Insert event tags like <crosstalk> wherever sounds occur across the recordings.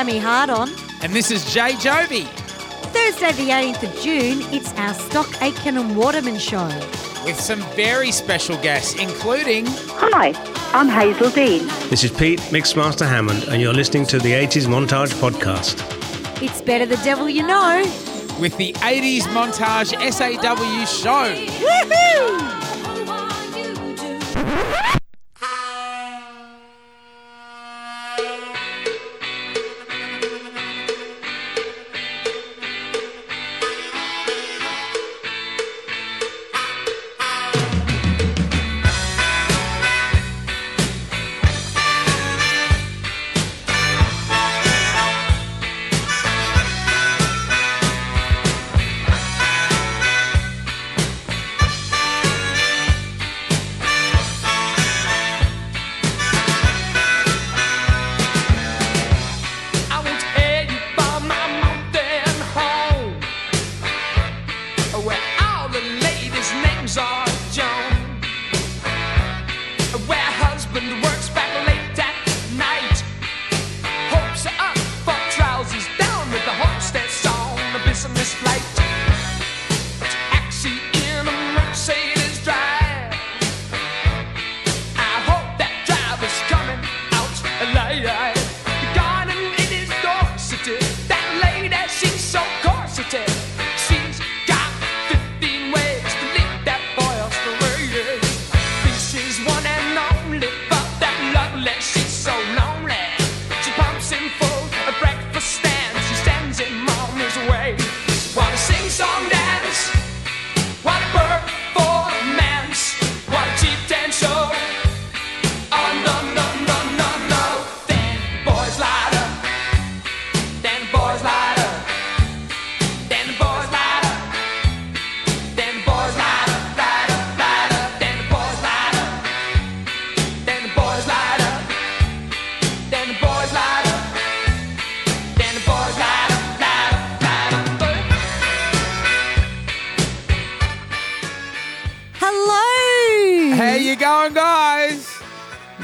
Sammy Hardon. And this is Jay Jovi Thursday, the 18th of June, it's our Stock Aitken and Waterman show. with some very special guests, including Hi, I'm Hazell Dean. This is Pete Mixmaster Hammond, and you're listening to the 80s Montage Podcast. It's better the devil you know. with the 80s montage SAW show. Woohoo!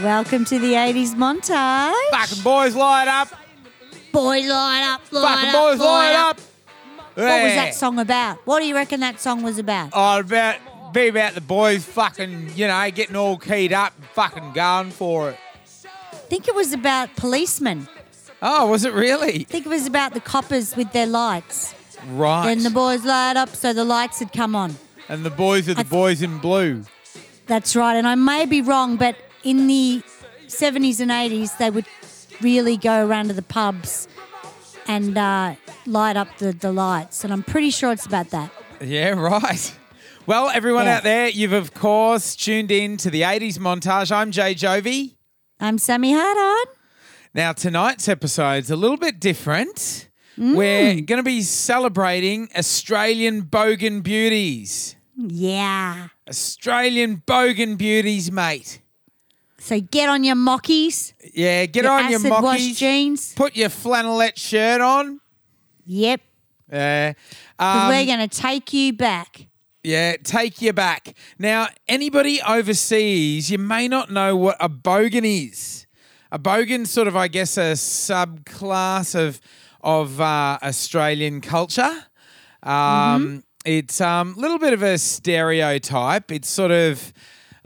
Welcome to the 80s montage. Fucking boys light up. Boys light up, light Fucking up, boys light up. What was that song about? What do you reckon that song was about? Oh, about be about the boys fucking, you know, getting all keyed up, fucking going for it. I think it was about policemen. Oh, was it really? I think it was about the coppers with their lights. Right. Then the boys light up so the lights had come on. and the boys are the I- boys in blue. That's right. And I may be wrong, but in the 70s and 80s, they would really go around to the pubs and uh, light up the, the lights. And I'm pretty sure it's about that. Yeah, <laughs> right. Well, everyone Yeah. out there, you've of course tuned in to the 80s montage. I'm Jay Jovi. I'm Sammy Hardon. Now, tonight's episode's a little bit different. We're going to be celebrating Australian bogan beauties. Yeah. Australian bogan beauties, mate. So get on your mockies, Yeah, get your on your acid wash jeans. Put your flannelette shirt on. Yep. Yeah. Um, we're going to take you back. Yeah, take you back. Now, anybody overseas, you may not know what a bogan is. A bogan, sort of, I guess, a subclass of of uh, Australian culture. Um, It's a um, little bit of a stereotype. It's sort of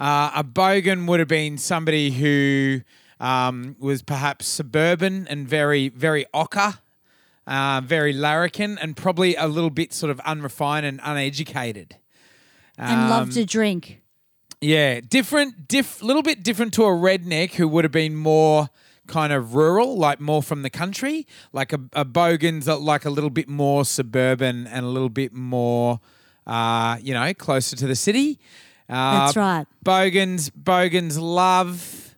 uh, a bogan would have been somebody who um, was perhaps suburban and very, very ochre uh, very larrikin, and probably a little bit sort of unrefined and uneducated. And love Um, to drink. Yeah, different, diff, little bit different to a redneck who would have been more kind of rural, like more from the country. Like a, a bogan's like a little bit more suburban and a little bit more, uh, you know, closer to the city. Uh, That's right. Bogans, bogans love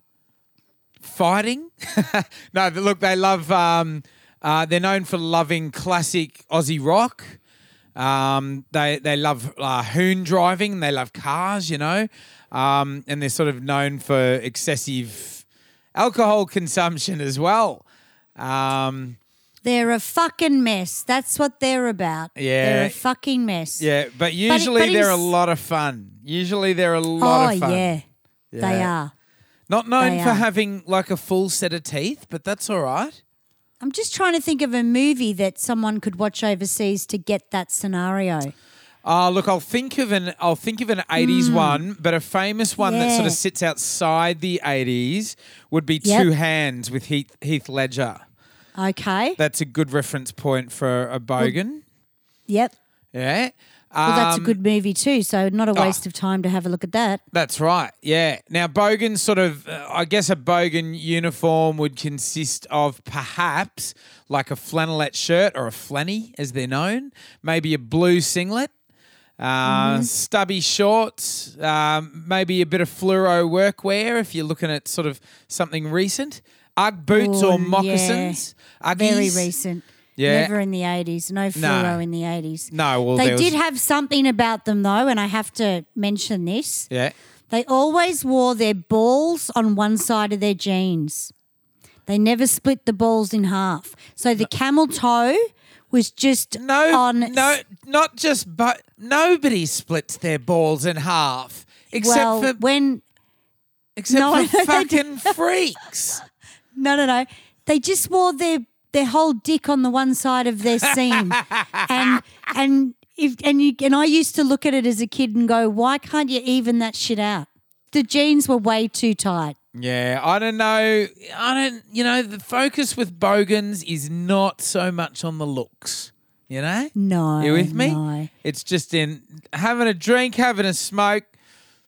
fighting. <laughs> no, but look, they love. Um, uh, they're known for loving classic Aussie rock. Um, they they love uh, hoon driving. They love cars, you know, um, and they're sort of known for excessive alcohol consumption as well. Um, They're a fucking mess. That's what they're about. Yeah. They're a fucking mess. yeah, but usually but they're a lot of fun. Usually they're a lot Oh, of fun. yeah. They are. Not known They for are. having like a full set of teeth, but that's all right. I'm just trying to think of a movie that someone could watch overseas to get that scenario. Oh, look, I'll think of an I'll think of an '80s hmm. one, but a famous one that sort. Of sits outside the '80s would be Yep. Two Hands with Heath, Heath Ledger. Okay. That's a good reference point for a bogan. Yep. yeah. Well, that's a Um, good movie too. So not a oh. waste of time to have a look at that. That's right. Yeah. Now, bogan sort of, uh, I guess a bogan uniform would consist of perhaps like a flannelette shirt or a flanny, as they're known, maybe a blue singlet, uh, Mm-hmm. stubby shorts, um, maybe a bit of fluoro workwear if you're looking at sort of something recent, Ugg boots Oh, or yeah. moccasins. Very Uggies. recent. Yeah. Never in the 80s. No fluoro in the 80s. No, well, they did was- have something about them though, and I have to mention this. Yeah. They always wore their balls on one side of their jeans. They never split the balls in half. So the camel toe was just No, on no, not just, but nobody splits their balls in half except well for when except No, for <laughs> fucking freaks. No no no they just wore their their whole dick on the one side of their seam <laughs> and and if and you and I used to look at it as a kid and go why can't you even that shit out the jeans were way too tight Yeah, I don't know. I don't. You know, the focus with bogans is not so much on the looks. You know. no You with me? no. It's just in having a drink, having a smoke,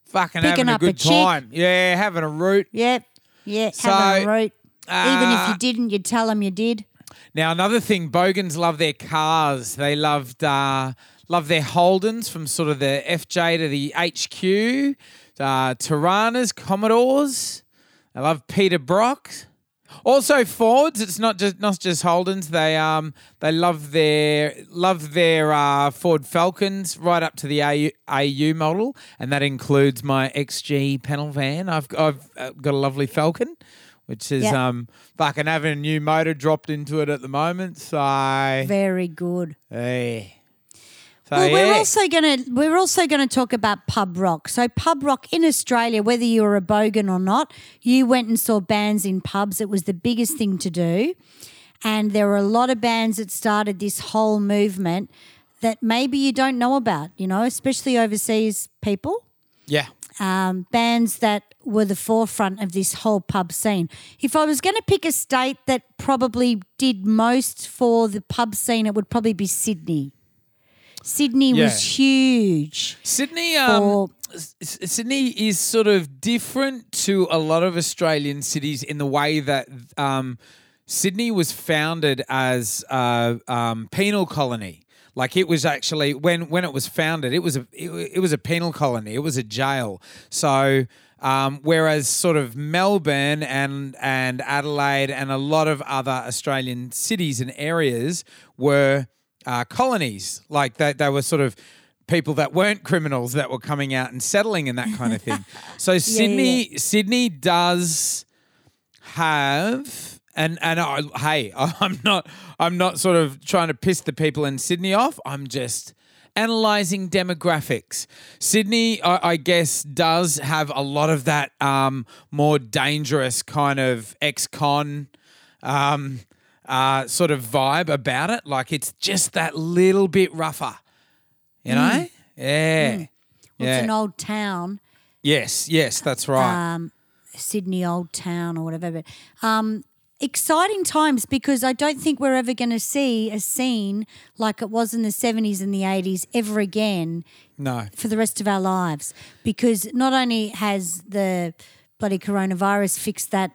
fucking Picking having a a good chick. time. Yeah, having a root. Yep. Yeah. So, having a root. Even if uh, you didn't, you'd tell them you did. Now another thing, Bogans love their cars. They loved uh, love their Holdens from sort of the FJ to the HQ, uh, Toranas, Commodores. They love Peter Brock. Also Fords. It's not just not just Holdens. They um they love their love their uh, Ford Falcons right up to the AU, AU model, and that includes my XG panel van. I've I've uh, got a lovely Falcon. Which is Yep. um fucking having a new motor dropped into it at the moment. So Very good. hey. So Well, we're also gonna we're also gonna talk about pub rock. So pub rock in Australia, whether you were a bogan or not, you went and saw bands in pubs. It was the biggest thing to do, and there were a lot of bands that started this whole movement that maybe you don't know about. You know, especially overseas people. yeah. Um, bands that were the forefront of this whole pub scene. If I was going to pick a state that probably did most for the pub scene, it would probably be Sydney. Sydney Yeah. was huge. Sydney, um, For- S- S- Sydney is sort of different to a lot of Australian cities in the way that um, Sydney was founded as a um, penal colony. Like it was actually when when it was founded, it was a it, it was a penal colony. It was a jail. So um, whereas sort of Melbourne and and Adelaide and a lot of other Australian cities and areas were uh, colonies. Like they, they were sort of people that weren't criminals that were coming out and settling and that kind of thing. <laughs> So Sydney, Sydney does have and and I, hey, <laughs> I'm not I'm not sort of trying to piss the people in Sydney off. I'm just analyzing demographics. Sydney, I, I guess, does have a lot of that um, more dangerous kind of ex-con um, uh, sort of vibe about it. Like it's just that little bit rougher, you know? Yeah. Well, Yeah. It's an old town, yes, yes, that's right. um, Sydney Old Town or whatever. But um, exciting times because I don't think we're ever going to see a scene like it was in the 70s and the 80s ever again no. for the rest of our lives because not only has the bloody coronavirus fixed that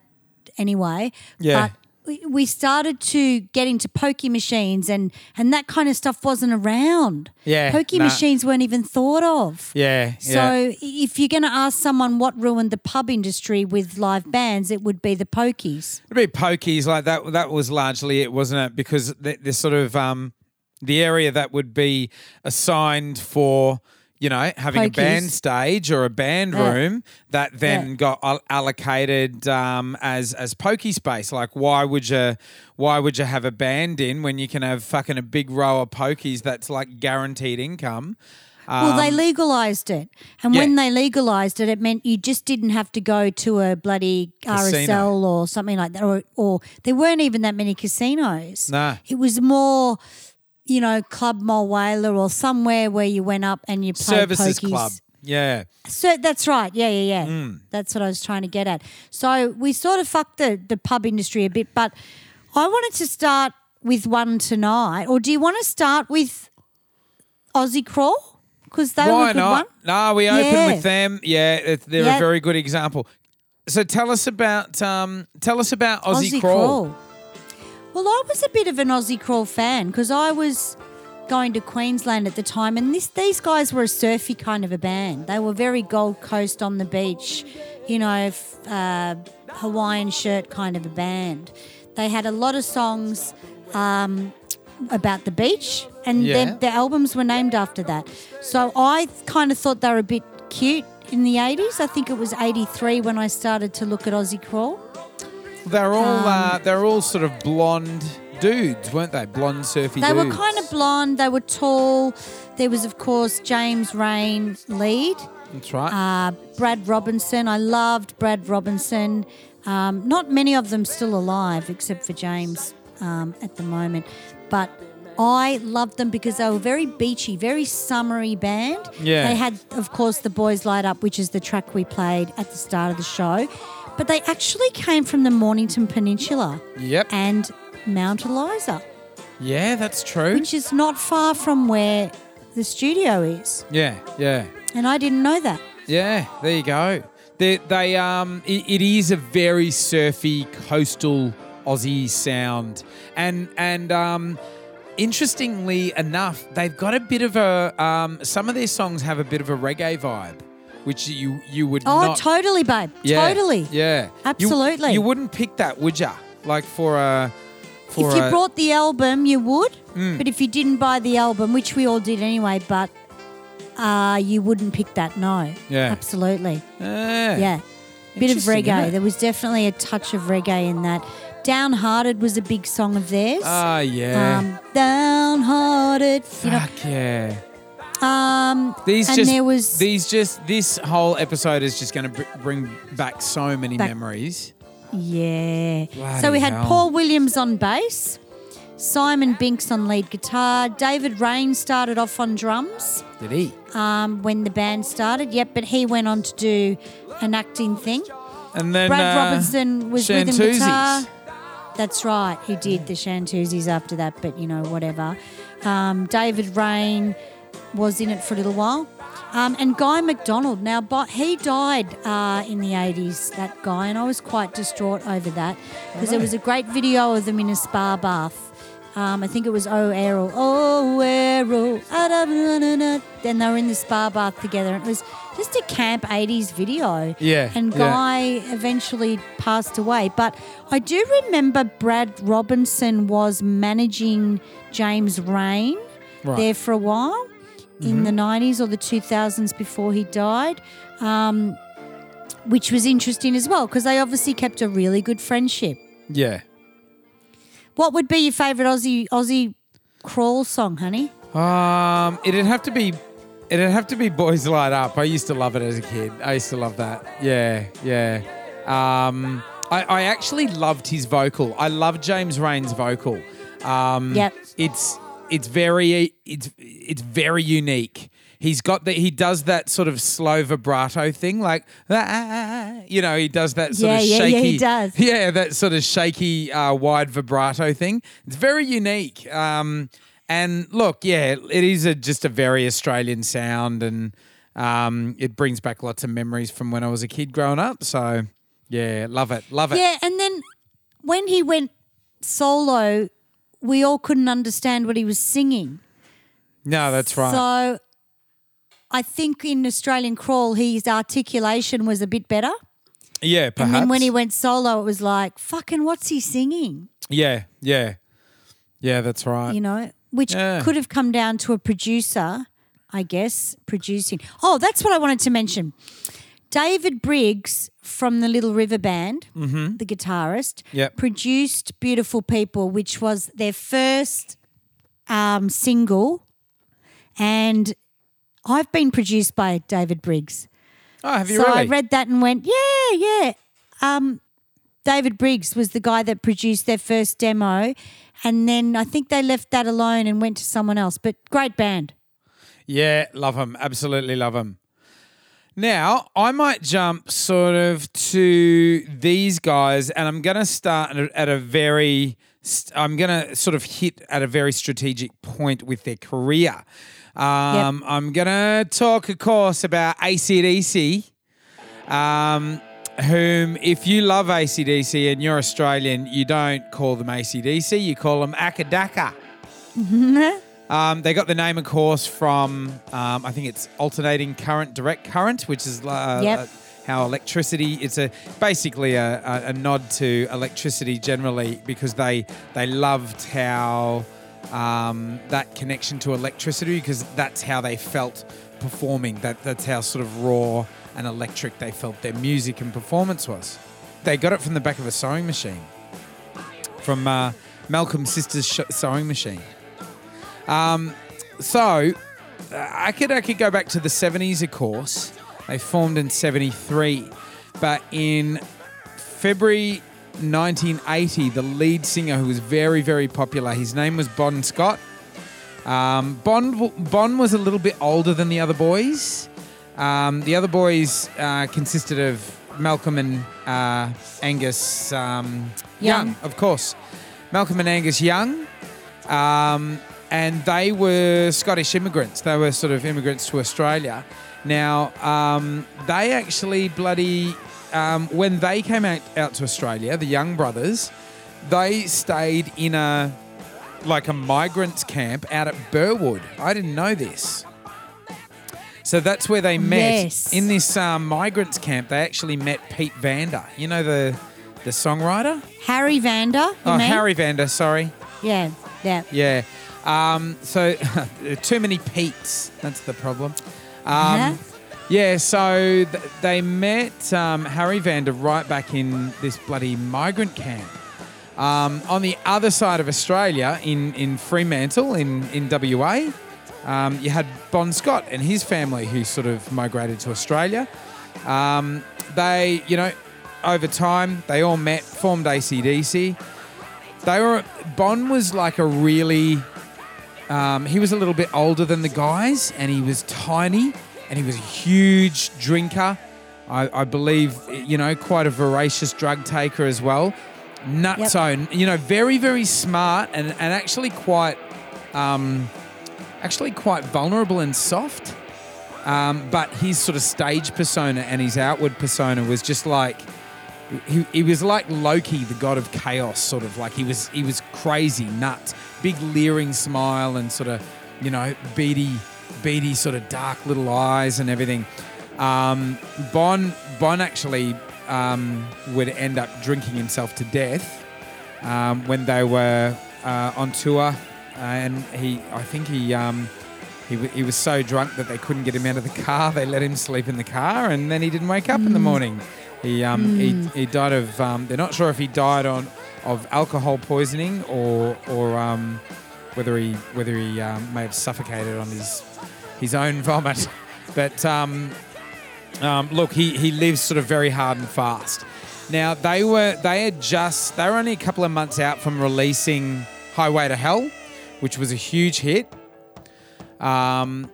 anyway, Yeah. but we- started to get into pokey machines and and that kind of stuff wasn't around. Yeah, pokey nah. machines weren't even thought of. Yeah. So yeah. if you're going to ask someone what ruined the pub industry with live bands, it would be the pokies. It'd be pokies like that. That was largely it, wasn't it? Because the, the sort of um, the area that would be assigned for you know having a band stage or a band Yeah. room that then Yeah. got al- allocated um, as as pokey space. Like, why would you why would you have a band in when you can have fucking a big row of pokies that's like guaranteed income? Well, they legalized it, and yeah. when they legalized it, it meant you just didn't have to go to a bloody Casino. RSL or something like that, or, or there weren't even that many casinos. Nah. it was more, you know, Club Mulwala or somewhere where you went up and you played Services pokies. Club. Yeah. So that's right. Yeah, yeah, yeah. Mm. That's what I was trying to get at. So we sort of fucked the, the pub industry a bit, but I wanted to start with one tonight. Or do you want to start with Aussie Crawl? Because they were Why a good not? one. No, we open Yeah. with them. Yeah, they're Yeah. a very good example. So tell us about um, tell us about Aussie, Crawl. Well, I was a bit of an Aussie Crawl fan because I was going to Queensland at the time, and this these guys were a surfy kind of a band. They were very Gold Coast on the beach, you know, f- uh, Hawaiian shirt kind of a band. They had a lot of songs um, about the beach, and Yeah. their, their albums were named after that. So I kind of thought they were a bit cute in the 80s. I think it was 83 when I started to look at Aussie Crawl. They're all Um, uh, they're all sort of blonde dudes, weren't they? Blonde surfy dudes. They dudes. were kind of blonde. They were tall. There was, of course, James Reyne lead. That's right. Uh, Brad Robinson. I loved Brad Robinson. Um, not many of them still alive, except for James um, at the moment. But I loved them because they were very beachy, very summery band. Yeah. They had, of course, the Boys Light Up, which is the track we played at the start of the show. But they actually came from the Mornington Peninsula yep. and Mount Eliza yeah, that's true. which is not far from where the studio is. yeah, yeah. And I didn't know that. Yeah, there you go. They, they um, it, it is a very surfy coastal Aussie sound, and and um, interestingly enough, they've got a bit of a um, some of their songs have a bit of a reggae vibe, which you you would Oh, not. totally, babe. yeah, Totally. Yeah, Absolutely. You, wouldn't pick that, would ya? Like for a for If you a, brought the album, you would. Mm. But if you didn't buy the album, which we all did anyway, but uh, you wouldn't pick that, no. Yeah. Absolutely. yeah, Yeah. Bit of reggae. There was definitely a touch of reggae in that. Downhearted was a big song of theirs. Ah, yeah. um, downhearted. You know, Fuck yeah. Um, These and just there was these just this whole episode is just going to br- bring back so many Back- memories. Yeah. Bloody so we had hell. Paul Williams on bass, Simon Binks on lead guitar, David Reyne started off on drums Did he? um, when the band started. Yep, but he went on to do an acting thing. And then Brad uh, Robinson was rhythm Shantuzis. guitar. That's right. He did the Shantuzis after that, but you know, whatever. Um, David Reyne was in it for a little while. Um, and Guy McDonough. Now, but he died uh, in the 80s, that guy, and I was quite distraught over that because there was a great video of them in a spa bath. Um, I think it was Oh Errol, Oh Errol, then they were in the spa bath together. And it was just a camp 80s video. Yeah, And yeah. Guy eventually passed away. But I do remember Brad Robinson was managing James Reyne Right. there for a while in the 90s or the 2000s before he died, um, which was interesting as well because they obviously kept a really good friendship. Yeah. What would be your favourite Aussie Aussie crawl song, honey? Um, it'd have to be, it'd have to be "Boys Light Up." I used to love it as a kid. I used to love that. Yeah, yeah. Um, I, I actually loved his vocal. I love James Reyne's vocal. Um, Yep. It's it's very it's it's very unique. He's got that. He does that sort of slow vibrato thing, like "Ah," you know. He does that sort Yeah, of yeah, yeah, shaky. he does. <laughs> Yeah, that sort of shaky, uh, wide vibrato thing. It's very unique. Um, and look, yeah, it is a, just a very Australian sound, and um, it brings back lots of memories from when I was a kid growing up. So, yeah, love it, love it. Yeah, and then when he went solo, we all couldn't understand what he was singing. No, that's right. So I think in Australian Crawl, his articulation was a bit better. yeah, perhaps. And then when he went solo, it was like, fucking, what's he singing? yeah, yeah, yeah, that's right. You know, which Yeah. could have come down to a producer, I guess, producing. Oh, that's what I wanted to mention. David Briggs from the Little River Band, the guitarist, Mm-hmm. Yep. produced Beautiful People, which was their first um, single. And I've been produced by David Briggs. Oh, have you so really? I read that and went, yeah, yeah. Um, David Briggs was the guy that produced their first demo, and then I think they left that alone and went to someone else. But great band. Yeah, love them. Absolutely love them. Now, I might jump sort of to these guys, and I'm going to start at a, very, I'm going to sort of hit at a very strategic point with their career. Um, I'm going to talk, of course, about ACDC, um, whom, if you love ACDC and you're Australian, you don't call them ACDC, you call them Acca Dacca. <laughs> Um, they got the name, of course, from um, I think it's alternating current, direct current, which is uh, Yep. uh, how electricity. It's a basically a, a, a nod to electricity generally because they they loved how um, that connection to electricity because that's how they felt performing. That that's how sort of raw and electric they felt their music and performance was. They got it from the back of a sewing machine, from uh, Malcolm's sister's sh- sewing machine. Um, so uh, I could I could go back to the 70s, of course. They formed in 73, but in February 1980, the lead singer who was very very popular, his name was Bon Scott. Um, Bon Bon was a little bit older than the other boys. Um, the other boys uh, consisted of Malcolm and uh, Angus um, Young. Young, of course. Malcolm and Angus Young. Um, and they were Scottish immigrants. They were sort of immigrants to Australia. Now, um, they actually bloody, um, when they came out, out to Australia, the Young Brothers, they stayed in a, like a migrants camp out at Burwood. I didn't know this. So that's where they met. Yes. In this um, migrants camp, they actually met Pete Vanda. You know the the songwriter? Harry Vanda. Oh, mean? Harry Vanda, sorry. Yeah, yeah. Yeah. Um, so <laughs> too many Pete's. That's the problem. Yeah. Um, yeah, so th- they met um, Harry Vanda right back in this bloody migrant camp. Um, on the other side of Australia, in, in Fremantle, in, in WA, um, you had Bon Scott and his family who sort of migrated to Australia. Um, they, you know, over time, they all met, formed ACDC. They were, Bon was like a really um, he was a little bit older than the guys, and he was tiny, and he was a huge drinker. I, I believe, you know, quite a voracious drug taker as well. Nutso, you know, very, very smart, and, and actually quite, um, actually quite vulnerable and soft. Um, but his sort of stage persona and his outward persona was just like he, he was like Loki, the god of chaos, sort of like he was he was crazy, nuts, big leering smile and sort of you know beady, beady sort of dark little eyes and everything. Um, Bon Bon actually um, would end up drinking himself to death um, when they were uh, on tour, and he I think he. Um, he, w- he was so drunk that they couldn't get him out of the car. They let him sleep in the car, and then he didn't wake up in the morning. He um, he, he died of. Um, they're not sure if he died on of alcohol poisoning or or um, whether he whether he um, may have suffocated on his his own <laughs> vomit. But um, um, look, he he lives sort of very hard and fast. Now they were they had just they were only a couple of months out from releasing Highway to Hell, which was a huge hit. Um,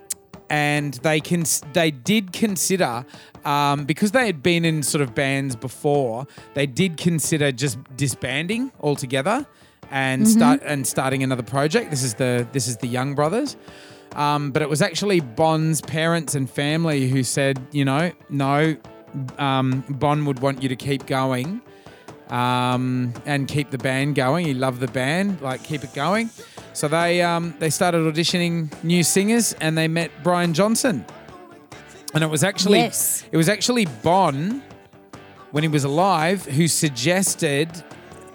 and they can they did consider um, because they had been in sort of bands before. They did consider just disbanding altogether and start and starting another project. This is the this is the Young Brothers. Um, but it was actually Bon's parents and family who said, you know, no, um, Bon would want you to keep going um, and keep the band going. He loved the band, like keep it going. So they um, they started auditioning new singers, and they met Brian Johnson. And it was actually Yes. it was actually Bon when he was alive who suggested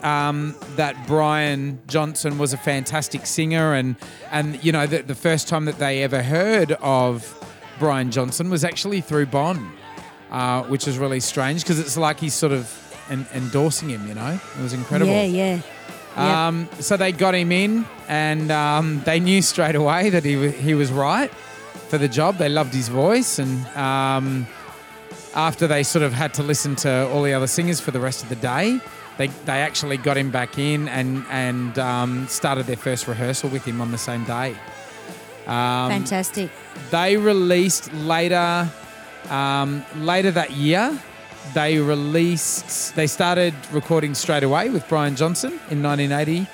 um, that Brian Johnson was a fantastic singer, and and you know the, the first time that they ever heard of Brian Johnson was actually through Bon, uh, which is really strange because it's like he's sort of en- endorsing him. You know, it was incredible. Yeah, yeah. Yep. Um, so they got him in, and um, they knew <laughs> straight away that he wa- he was right. for the job. They loved his voice, and um, after they sort of had to listen to all the other singers for the rest of the day, they they actually got him back in and and um, started their first rehearsal with him on the same day. Um, Fantastic. they released later um, later that year they released they started recording straight away with brian johnson in 1980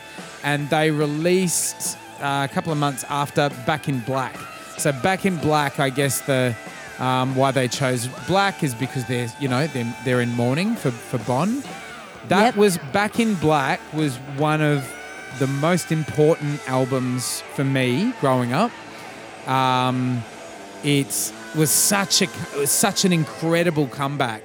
and they released uh, a couple of months after back in black. So back in black i guess the um, why they chose black is because they're you know they're, they're in mourning for, for Bon that Yep. was back in black was one of the most important albums for me growing up. Um, it was such a it was such an incredible comeback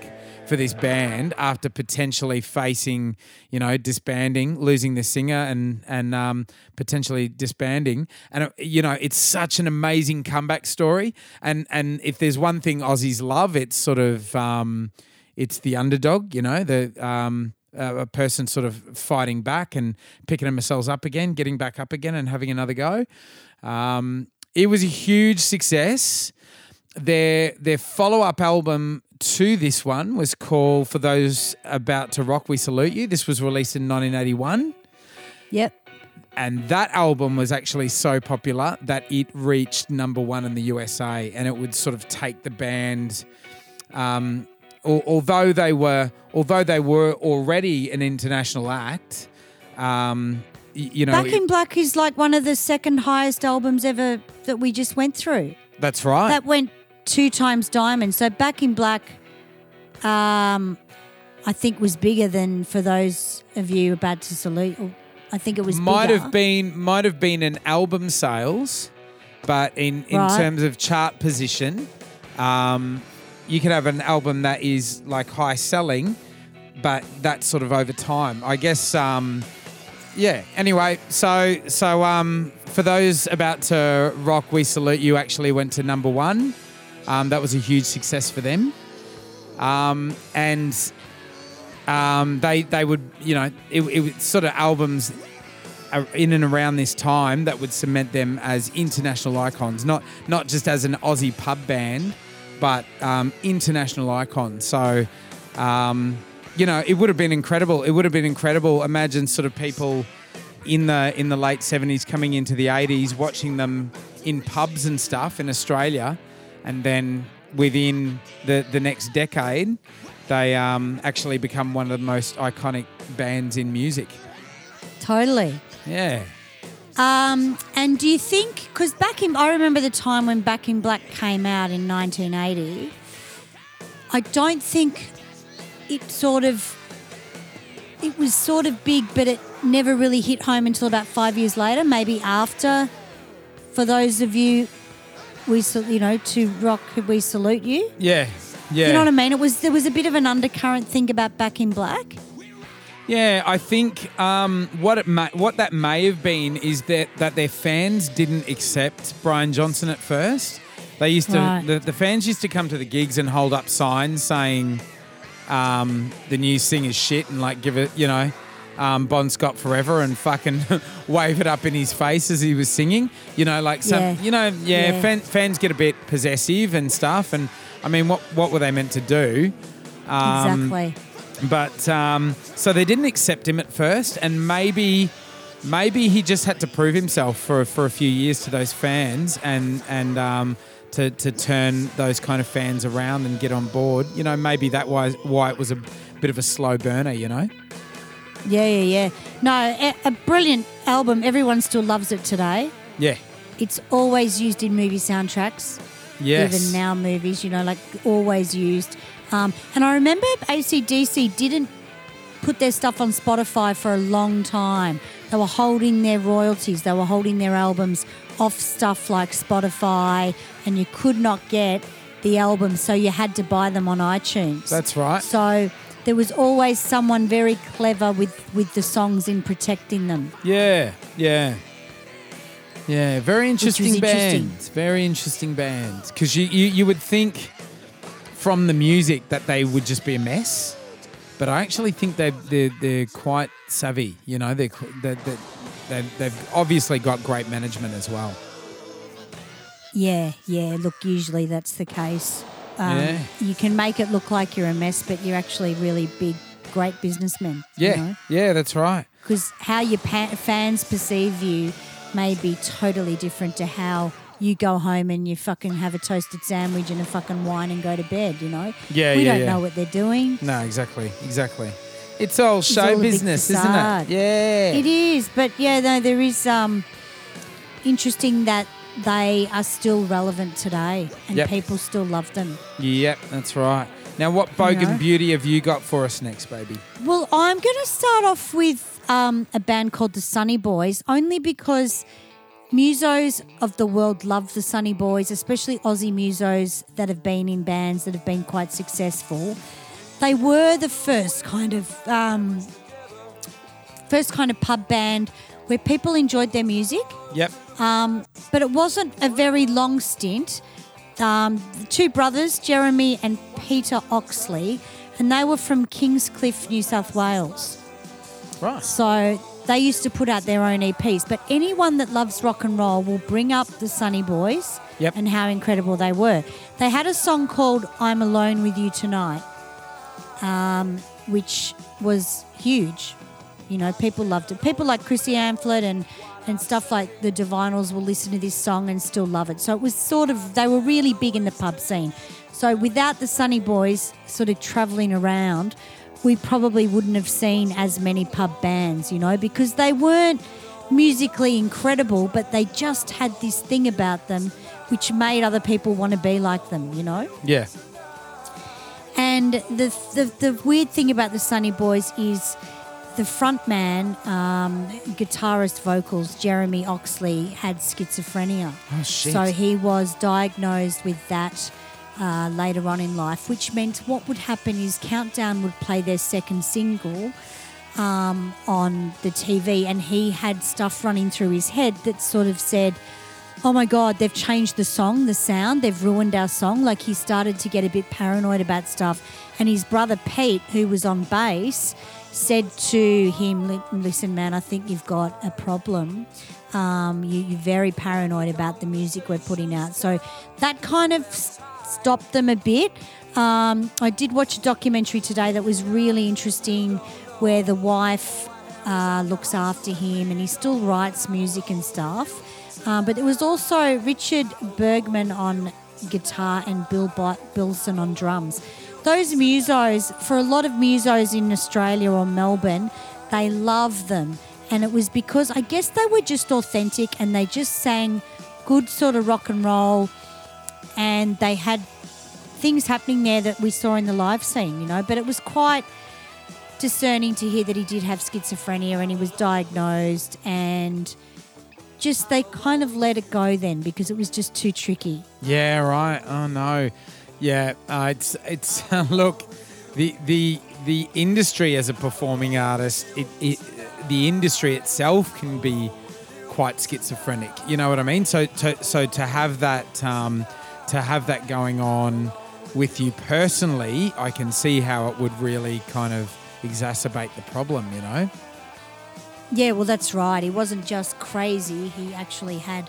for this band after potentially facing, you know, disbanding, losing the singer, and and um, potentially disbanding. And uh, you know, it's such an amazing comeback story. And and if there's one thing Aussies love, it's sort of um, it's the underdog. You know, the um, uh, a person sort of fighting back and picking themselves up again, getting back up again, and having another go. Um, it was a huge success. Their their follow up album to this one was called "For Those About to Rock, We Salute You." This was released in 1981, Yep. and that album was actually so popular that it reached number one in the USA, and it would sort of take the band. Um, although they were although they were already an international act, um, you know, Back in Black is like one of the second highest albums ever that we just went through. that's right. That went two times diamond. So Back in Black, um, I think was bigger than for those of you about to salute. or I think it was might bigger. have been might have been an album sales, but in in Right. terms of chart position, um, you can have an album that is like high selling, but that's sort of over time. I guess. Um, yeah. Anyway, so so um, for those about to rock, we salute you. Actually went to number one. Um, that was a huge success for them. Um, and um, they they would you know it, it was sort of albums in and around this time that would cement them as international icons, not not just as an Aussie pub band, but um, international icons. So, um, you know, it would have been incredible. It would have been incredible. Imagine sort of people in the in the late seventies coming into the eighties, watching them in pubs and stuff in Australia, and then within the the next decade, they um, actually become one of the most iconic bands in music. totally. Yeah. Um, and do you think, because back in, I remember the time when Back in Black came out in 1980, I don't think it sort of, it was sort of big, but it never really hit home until about five years later, maybe after, for those of you, we, you know, to rock, could we salute you. Yeah. Yeah. You know what I mean? It was, there was a bit of an undercurrent thing about Back in Black. Yeah, I think um, what it may, what that may have been is that that their fans didn't accept Brian Johnson at first. They used to Right. the, the fans used to come to the gigs and hold up signs saying um, the new singer's shit and like give it, you know, um, Bon Scott forever and fucking <laughs> wave it up in his face as he was singing. You know, like some, Yeah. you know, yeah, Yeah. Fan, fans get a bit possessive and stuff. And I mean, what what were they meant to do? Um, exactly. but um, so they didn't accept him at first, and maybe maybe he just had to prove himself for for a few years to those fans, and and um, to to turn those kind of fans around and get on board. You know, maybe that was why it was a bit of a slow burner. You know. Yeah, yeah, yeah. No, a, a brilliant album. Everyone still loves it today. Yeah. It's always used in movie soundtracks. Yes. Even now, movies, you know, like always used. Um, and I remember ACDC didn't put their stuff on Spotify for a long time. They were holding their royalties, they were holding their albums off stuff like Spotify, and you could not get the albums, so you had to buy them on iTunes. That's right. So there was always someone very clever with, with the songs in protecting them. Yeah. Yeah. Yeah, very interesting interesting. band. Very interesting band. Because you, you, you would think from the music that they would just be a mess, but I actually think they they're, they're quite savvy. You know, they're, they're, they're, they've, they've obviously got great management as well. Yeah, yeah. Look, usually that's the case. Um, Yeah. You can make it look like you're a mess, but you're actually really big, great businessmen. Yeah, yeah, that's right. Because how your pa- fans perceive you may be totally different to how you go home and you fucking have a toasted sandwich and a fucking wine and go to bed, you know? Yeah, We yeah, don't yeah. know what they're doing. No, exactly, exactly. It's all all show a big business, isn't it? Yeah. It is, but yeah, no, there is um interesting that they are still relevant today and Yep. people still love them. Yep, that's right. Now, what bogan know? beauty have you got for us next, baby? Well, I'm going to start off with um, a band called the Sunnyboys, only because musos of the world love the Sunnyboys, especially Aussie musos that have been in bands that have been quite successful. They were the first kind of um, first kind of pub band where people enjoyed their music. Yep. Um, but it wasn't a very long stint. Um, the two brothers, Jeremy and Peter Oxley, and they were from Kingscliff, New South Wales. Right. So they used to put out their own EPs. But anyone that loves rock and roll will bring up the Sunnyboys Yep. and how incredible they were. They had a song called I'm Alone with You Tonight, um, which was huge. You know, people loved it. People like Chrissy Amphlett and, and stuff like the Divinyls will listen to this song and still love it. So it was sort of, they were really big in the pub scene. So without the Sunnyboys sort of travelling around, we probably wouldn't have seen as many pub bands, you know, because they weren't musically incredible, but they just had this thing about them which made other people want to be like them, you know? Yeah. And the, the the weird thing about the Sunnyboys is the front man, um, guitarist vocals, Jeremy Oxley, had schizophrenia. Oh, shit. So he was diagnosed with that uh, later on in life, which meant what would happen is Countdown would play their second single um, on the TV, and he had stuff running through his head that sort of said, Oh my God, they've changed the song, the sound, they've ruined our song. Like he started to get a bit paranoid about stuff. And his brother Pete, who was on bass, said to him, Listen, man, I think you've got a problem. Um, you, you're very paranoid about the music we're putting out. So that kind of stopped them a bit. Um, I did watch a documentary today that was really interesting where the wife uh, looks after him and he still writes music and stuff. Uh, but there was also Richard Burgman on guitar and Bill Bo- Bilson on drums. Those musos, for a lot of musos in Australia or Melbourne, they love them. And it was because I guess they were just authentic and they just sang good sort of rock and roll and they had things happening there that we saw in the live scene, you know. But it was quite discerning to hear that he did have schizophrenia and he was diagnosed and just they kind of let it go then because it was just too tricky. Yeah, right. Oh no. Yeah, uh, it's it's <laughs> look, the the the industry as a performing artist, it, it the industry itself can be quite schizophrenic. You know what I mean? So to, so to have that um, to have that going on with you personally, I can see how it would really kind of exacerbate the problem. You know? Yeah, well, that's right. He wasn't just crazy, he actually had,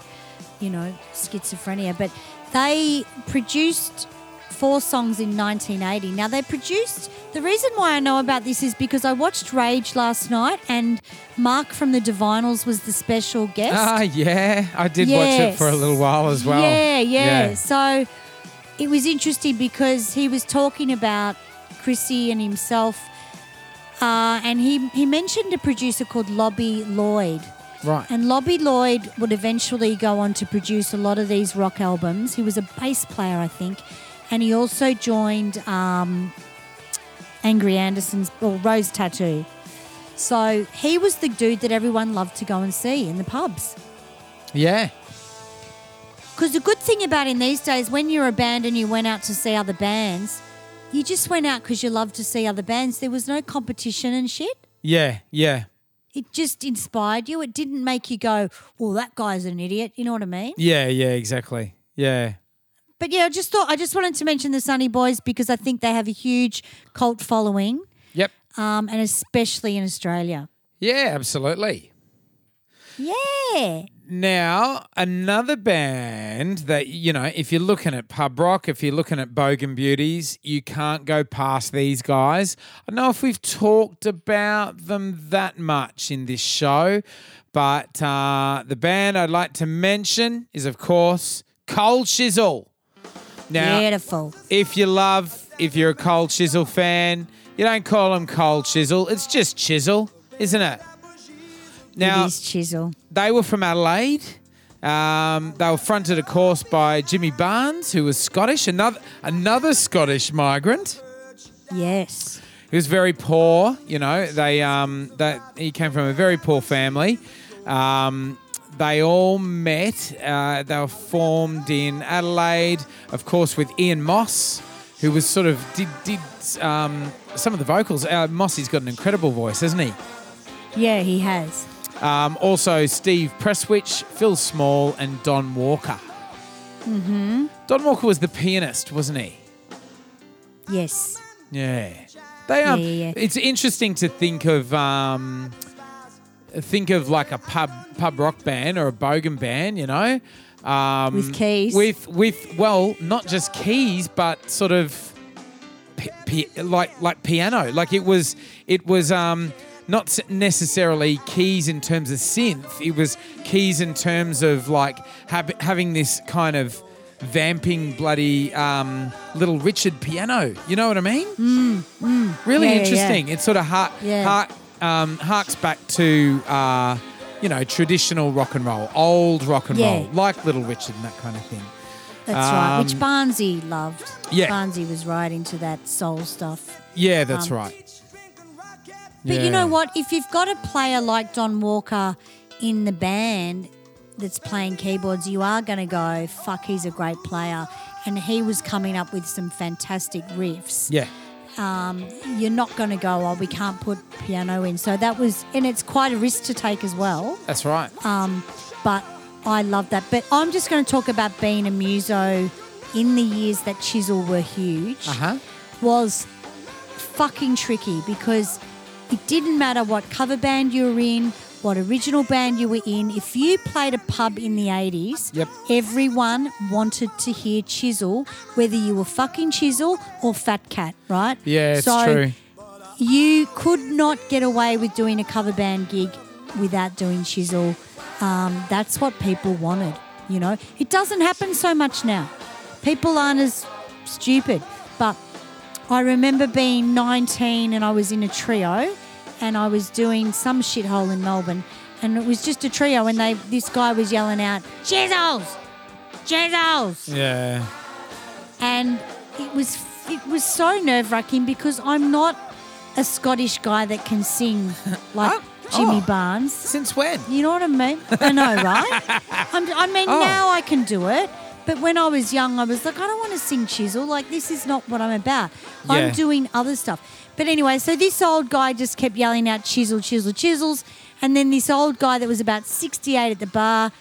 you know, schizophrenia. But they produced four songs in 1980. Now, they produced, the reason why I know about this is because I watched Rage last night and Mark from the Divinyls was the special guest. Ah, yeah. I did watch it for a little while as well. Yeah, yeah, Yeah. So it was interesting because he was talking about Chrissy and himself, uh, and he, he mentioned a producer called Lobby Loyde. Right. And Lobby Loyde would eventually go on to produce a lot of these rock albums. He was a bass player, I think, and he also joined um, Angry Anderson's or Rose Tattoo. So he was the dude that everyone loved to go and see in the pubs. Yeah. Because the good thing about in these days, when you're a band and you went out to see other bands, you just went out because you loved to see other bands. There was no competition and shit. Yeah. Yeah. It just inspired you. It didn't make you go, well, that guy's an idiot. You know what I mean? Yeah. Yeah. Exactly. Yeah. But yeah, I just thought, I just wanted to mention the Sunnyboys because I think they have a huge cult following, Yep. um, and especially in Australia. Yeah, absolutely. Yeah. Now, another band that, you know, if you're looking at pub rock, if you're looking at Bogan Beauties, you can't go past these guys. I don't know if we've talked about them that much in this show, but uh, the band I'd like to mention is, of course, Cold Chisel. Now, Beautiful. if you love, if you're a Cold Chisel fan, you don't call them Cold Chisel. It's just Chisel, isn't it? Now, it is chisel. they were from Adelaide. Um, they were fronted, of course, by Jimmy Barnes, who was Scottish, another another Scottish migrant. Yes. He was very poor. You know, they um, that he came from a very poor family. Um, they all met. Uh, they were formed in Adelaide, of course, with Ian Moss, who was sort of did did um, some of the vocals. Uh, Mossy's got an incredible voice, hasn't he? Yeah, he has. Um, also, Steve Prestwich, Phil Small, and Don Walker. Mm-hmm. Don Walker was the pianist, wasn't he? Yes. Yeah. They are. Yeah, yeah, yeah. It's interesting to think of um, think of like a pub pub rock band or a bogan band, you know, um, With keys. With with well, not just keys, but sort of pi- pi- like like piano. Like it was it was um, not necessarily keys in terms of synth. It was keys in terms of like hab- having this kind of vamping bloody um, little Richard piano. You know what I mean? Really Mm, Yeah, yeah, yeah. interesting. It sort of har- Yeah. har- um, harks back to uh, you know traditional rock and roll, old rock and Yeah. roll, like Little Richard and that kind of thing. That's right. Which Um, Barnsey loved. Yeah. Barnsey was right into that soul stuff. Yeah, that's Um, right. But Yeah. you know what? If you've got a player like Don Walker in the band that's playing keyboards, you are going to go, fuck, he's a great player. And he was coming up with some fantastic riffs. Yeah, You're not going to go, oh, we can't put piano in. So that was, and it's quite a risk to take as well. that's right. But I love that. But I'm just going to talk about being a muso in the years that Chisel were huge. Uh huh. was fucking tricky because it didn't matter what cover band you were in, what original band you were in. If you played a pub in the 80s, Yep. everyone wanted to hear Chisel, whether you were fucking Chisel or Fat Cat, right? Yeah, it's so true. You could not get away with doing a cover band gig without doing Chisel. Um, that's what people wanted, you know? It doesn't happen so much now. People aren't as stupid. But I remember being 19 and I was in a trio and I was doing some shithole in Melbourne and it was just a trio and they this guy was yelling out, Chisels! Chisels! Yeah. and it was it was so nerve wracking because I'm not a Scottish guy that can sing <laughs> like oh, oh. Jimmy oh. Barnes. Since when? You know what I mean? I know, <laughs> right? I'm, I mean, Oh. now I can do it. But when I was young, I was like, I don't want to sing chisel. Like, this is not what I'm about. Yeah. I'm doing other stuff. But anyway, so this old guy just kept yelling out chisel, chisel, chisels. And then this old guy that was about 68 at the bar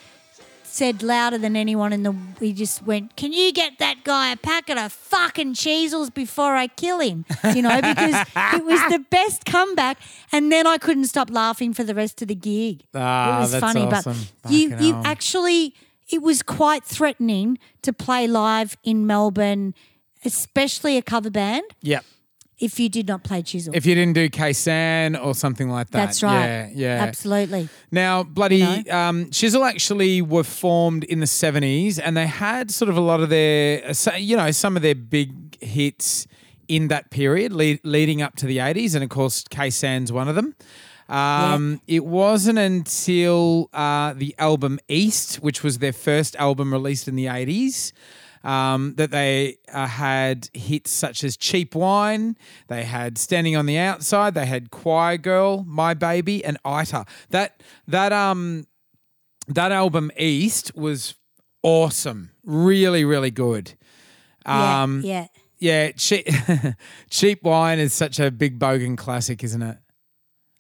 said louder than anyone in the. He just went, Can you get that guy a packet of fucking chisels before I kill him? You know, because <laughs> it was the best comeback. And then I couldn't stop laughing for the rest of the gig. Ah, it was funny, awesome. but you you hell. actually it was quite threatening to play live in Melbourne, especially a cover band, Yep. If you did not play Chisel. If you didn't do Khe Sanh or something like that. That's right. Yeah, yeah. Absolutely. Now, bloody You know? um, Chisel actually were formed in the 70s and they had sort of a lot of their, you know, some of their big hits in that period lead, leading up to the 80s. And of course, Khe Sanh's one of them. Um, It wasn't until uh, the album East, which was their first album released in the 80s, um, that they uh, had hits such as Cheap Wine, they had Standing on the Outside, they had Choir Girl, My Baby, and Ita. That that um that album East was awesome, really really good. Yeah, Um, yeah. yeah, cheap, <laughs> cheap wine is such a big bogan classic, isn't it?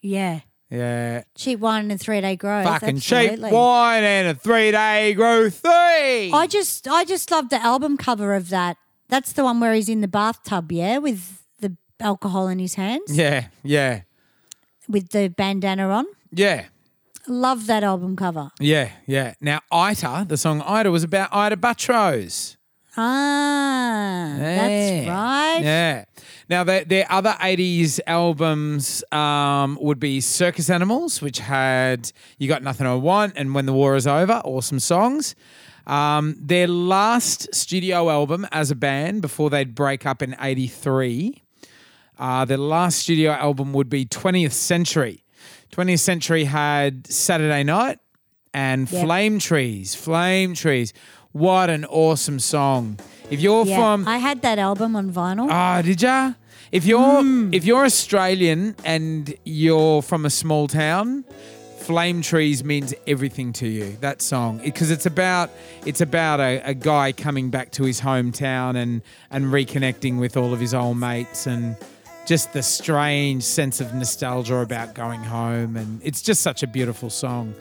Yeah. Yeah, Cheap wine and three day growth. fucking absolutely. cheap wine and a three day growth three. I just I just love the album cover of that. That's the one where he's in the bathtub, yeah, with the alcohol in his hands, yeah, yeah, with the bandana on. yeah. Love that album cover. Yeah, yeah. Now, Ita, the song Ita was about Ita Buttrose. Ah, that's Yeah. right. Yeah. Now, their, their other 80s albums um, would be Circus Animals, which had You Got Nothing I Want and When the War Is Over, awesome songs. Um, their last studio album as a band before they'd break up in 83, uh, their last studio album would be 20th Century. 20th Century had Saturday Night and. Flame Trees. Flame Trees. What an awesome song. If you're Yeah, from I had that album on vinyl. Ah, did ya? If you're Hmm. if you're Australian and you're from a small town, Flame Trees means everything to you. That song because it's about it's about a, a guy coming back to his hometown and and reconnecting with all of his old mates and just the strange sense of nostalgia about going home and it's just such a beautiful song.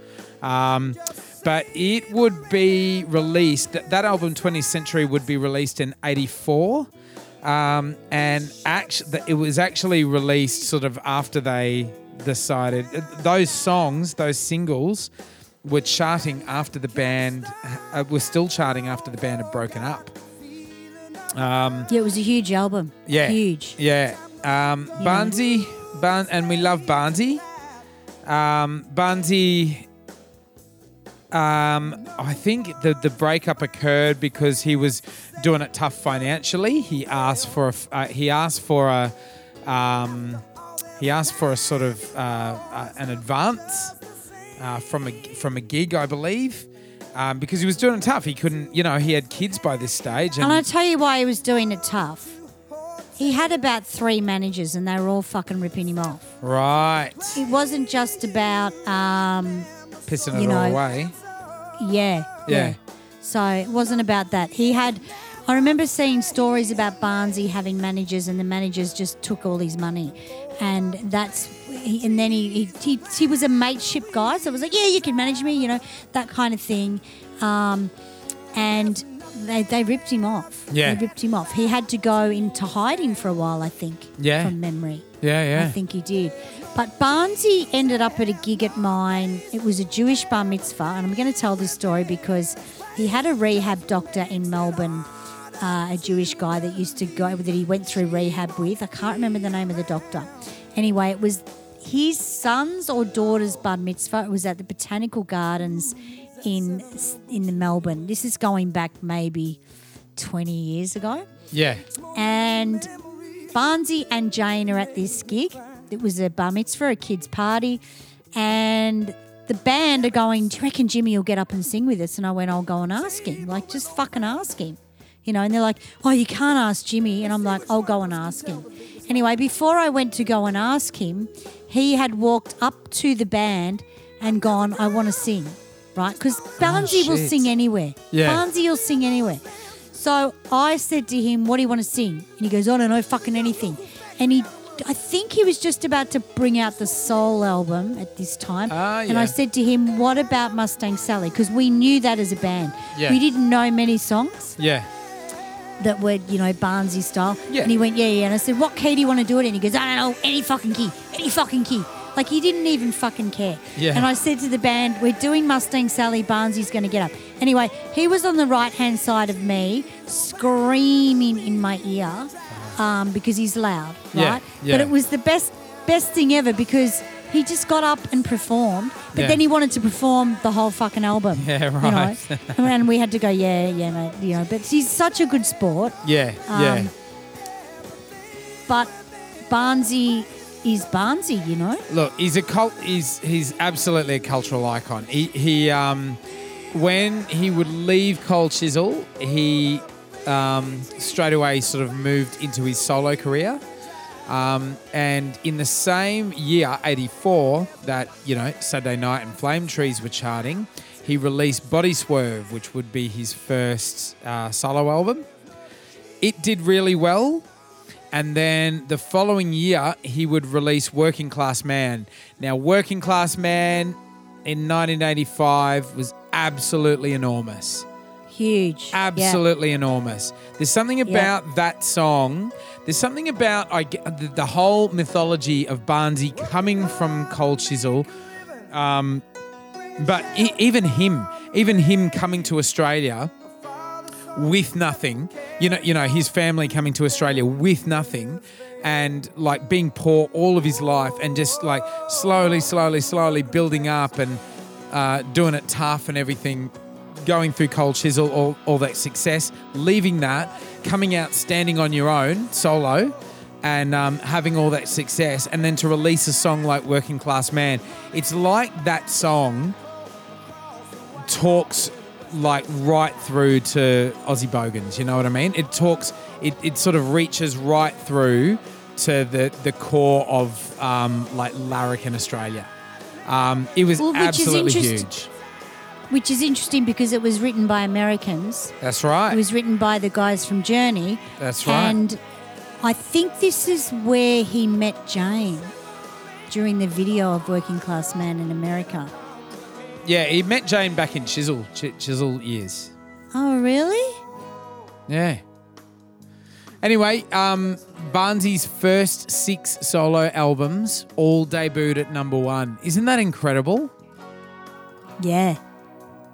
Um, but it would be released. That album, 20th Century, would be released in '84, um, and actually, it was actually released sort of after they decided uh, those songs, those singles, were charting after the band uh, were still charting after the band had broken up. yeah, it was a huge album. Yeah, Huge. Yeah, um, Barnsey, Barn, and we love Barnsey. Um, Barnsey. Um, I think the the breakup occurred because he was doing it tough financially. He asked for a uh, he asked for a um, he asked for a sort of uh, uh, an advance uh, from a from a gig, I believe, um, because he was doing it tough. He couldn't, you know, he had kids by this stage, and And I tell you why he was doing it tough. He had about three managers, and they were all fucking ripping him off. right, It wasn't just about, um, pissing it you all know, away. yeah, Yeah. So it wasn't about that. He had. I remember seeing stories about Barnsey having managers, and the managers just took all his money, and that's. And then he, he he he was a mateship guy, so it was like, yeah, you can manage me, you know, that kind of thing. Um, and they, they ripped him off. Yeah. they ripped him off. He had to go into hiding for a while, I think. Yeah. from memory. Yeah, yeah. I think he did. But Barnsey ended up at a gig at mine. It was a Jewish bar mitzvah, and I'm going to tell this story because he had a rehab doctor in Melbourne, uh, a Jewish guy that used to go that he went through rehab with. I can't remember the name of the doctor. Anyway, it was his son's or daughter's bar mitzvah. It was at the Botanical Gardens in in the Melbourne. This is going back maybe 20 years ago Yeah. and Barnsey and Jane are at this gig. It was a bar mitzvah, a kids' party, and the band are going. Do you reckon Jimmy will get up and sing with us? And I went, I'll go and ask him. Like, just fucking ask him, you know. And they're like, Oh, you can't ask Jimmy. And I'm like, I'll go and ask him. Anyway, before I went to go and ask him, he had walked up to the band and gone, I want to sing, right? Because oh, Barnsey will sing anywhere. Yeah. Barnsey will sing anywhere. So I said to him, What do you want to sing? And he goes, I don't know, fucking anything. And he, I think he was just about to bring out the Soul album at this time. Ah, And. I said to him, What about Mustang Sally? Because we knew that as a band. Yeah. We didn't know many songs Yeah. that were, you know, Barnsey style. Yeah. And he went, Yeah, yeah. And I said, What key do you want to do it in? He goes, I don't know, any fucking key, any fucking key. Like he didn't even fucking care. Yeah. And I said to the band, We're doing Mustang Sally, Barnsey's going to get up. Anyway, he was on the right hand side of me, screaming in my ear um, because he's loud, Yeah, right? yeah. But it was the best, best thing ever because. He just got up and performed, but Yeah. then he wanted to perform the whole fucking album. <laughs> Yeah, you right. know? and we had to go, yeah, yeah, mate, you know. But he's such a good sport. Yeah. yeah. Um, But Barnsey is Barnsey, you know. Look, he's a cult. He's he's absolutely a cultural icon. He he um, when he would leave Cold Chisel, he um, straight away sort of moved into his solo career. Um, and in the same year, '84, that you know Saturday Night and Flame Trees were charting, he released Body Swerve, which would be his first uh, solo album. It did really well. And then the following year, he would release Working Class Man. Now, Working Class Man in 1985 was absolutely enormous. Huge. Yeah. Absolutely enormous. There's something about that song. There's something about I the, the whole mythology of Barnsey coming from Cold Chisel, um, but e- even him, even him coming to Australia with nothing, you know, you know, his family coming to Australia with nothing, and like being poor all of his life, and just like slowly, slowly, slowly building up and uh, doing it tough and everything, going through cold chisel, all, all that success, leaving that, coming out, standing on your own solo, and um, having all that success, and then to release a song like Working Class Man, it's like that song talks like right through to Aussie Bogans. You know what I mean? It talks, it, it sort of reaches right through to the the core of um, like Larrick Australia. Um, it was Well, absolutely huge. Which is interesting because it was written by Americans. That's right. It was written by the guys from Journey. That's right. And I think this is where he met Jane during the video of Working Class Man in America. yeah, he met Jane back in Chisel Ch- Chisel years. Oh, really? Yeah. Anyway, um, first six solo albums all debuted at number one. Isn't that incredible? Yeah.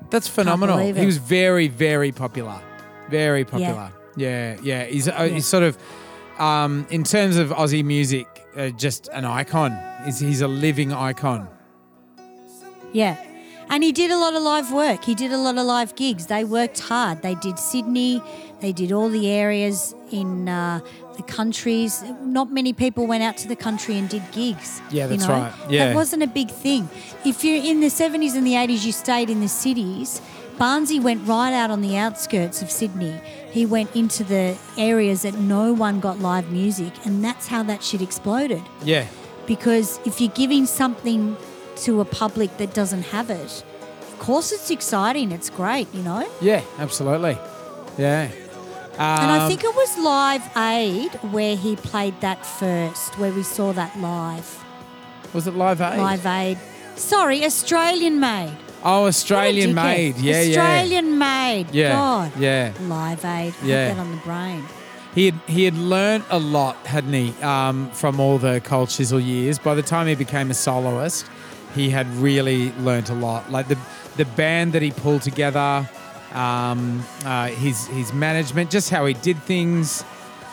That's phenomenal. He was very, very popular. Very popular. Yeah, yeah. He's, uh, he's sort of, um, in terms of Aussie music, uh, just an icon. He's, he's a living icon. Yeah. And he did a lot of live work. He did a lot of live gigs. They worked hard. They did Sydney, they did all the areas in uh, the countries. Not many people went out to the country and did gigs. Yeah, you that's know? right. Yeah. That wasn't a big thing. If you're in the 70s and the 80s, you stayed in the cities. Barnsey went right out on the outskirts of Sydney. He went into the areas that no one got live music, and that's how that shit exploded Yeah. because if you're giving something to a public that doesn't have it, of course it's exciting. It's great, you know. Yeah, absolutely. Yeah. And I Um, think it was Live Aid where he played that first, where we saw that live. Was it Live Aid? Live Aid. Sorry, Australian made. Oh, Australian made. Yeah, yeah. Australian made. Yeah, God. yeah. Live Aid. Put Yeah. that on the brain. He had he had learned a lot, hadn't he, um, from all the Cold Chisel years. By the time he became a soloist, he had really learnt a lot. Like the the band that he pulled together, um, uh, his his management, just how he did things,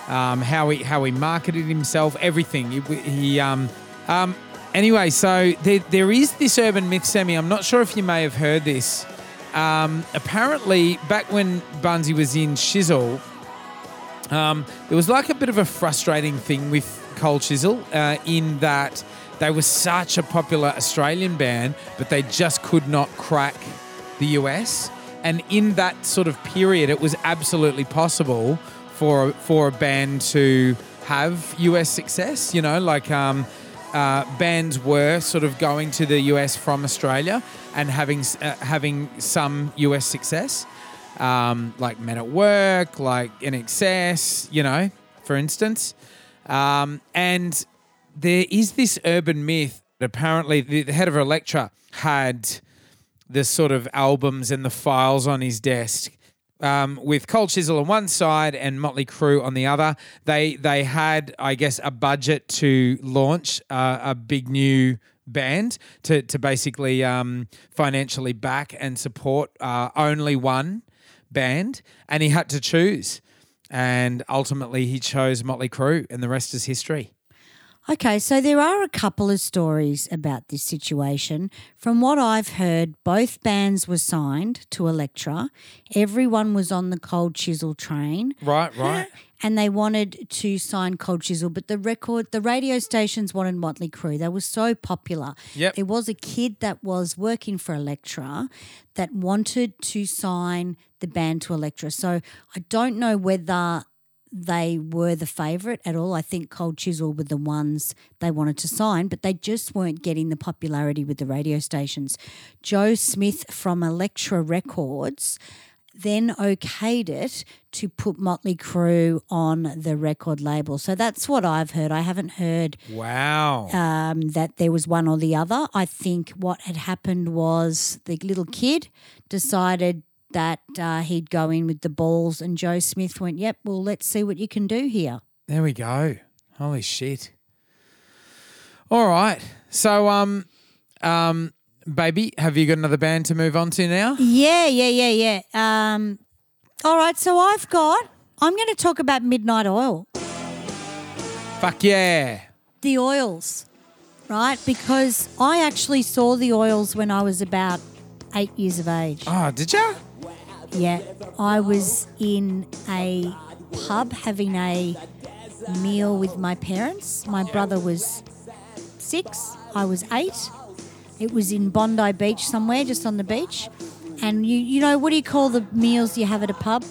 um, how he how he marketed himself, everything. He, he um, um, anyway, so there, there is this urban myth, Sammy. I'm not sure if you may have heard this. Um, apparently, back when Barnsey was in Chisel, um, there was like a bit of a frustrating thing with Cold Chisel uh, in that they were such a popular Australian band, but they just could not crack the US. And in that sort of period, it was absolutely possible for for a band to have US success. You know, like um, uh, bands were sort of going to the US from Australia and having uh, having some US success um, like Men at Work, like INXS, you know, for instance. Um, and there is this urban myth that apparently the, the head of Elektra had the sort of albums and the files on his desk. Um, with Cold Chisel on one side and Motley Crue on the other, they they had, I guess, a budget to launch uh, a big new band to to basically um, financially back and support uh, only one band, and he had to choose, and ultimately he chose Motley Crue, and the rest is history. Okay, so there are a couple of stories about this situation. From what I've heard, both bands were signed to Elektra. Everyone was on the Cold Chisel train. Right, right. And they wanted to sign Cold Chisel, but the record, the radio stations wanted Motley Crue. They were so popular. Yep. There was a kid that was working for Elektra that wanted to sign the band to Elektra. So I don't know whether they were the favourite at all. I think Cold Chisel were the ones they wanted to sign, but they just weren't getting the popularity with the radio stations. Joe Smith from Elektra Records then okayed it to put Motley Crue on the record label. So that's what I've heard. I haven't heard Wow. um, that there was one or the other. I think what had happened was the little kid decided that uh, he'd go in with the balls, and Joe Smith went, "Yep, well, let's see what you can do here." There we go. Holy shit. All right. So um um baby, have you got another band to move on to now? Yeah, yeah, yeah, yeah. Um, all right, so I've got. I'm going to talk about Midnight Oil, Fuck yeah. the oils, right? Because I actually saw the oils when I was about eight years of age. Oh, did you? Yeah, I was in a pub having a meal with my parents. My brother was six, I was eight. It was in Bondi Beach somewhere, just on the beach. And you, you know, what do you call the meals you have at a pub?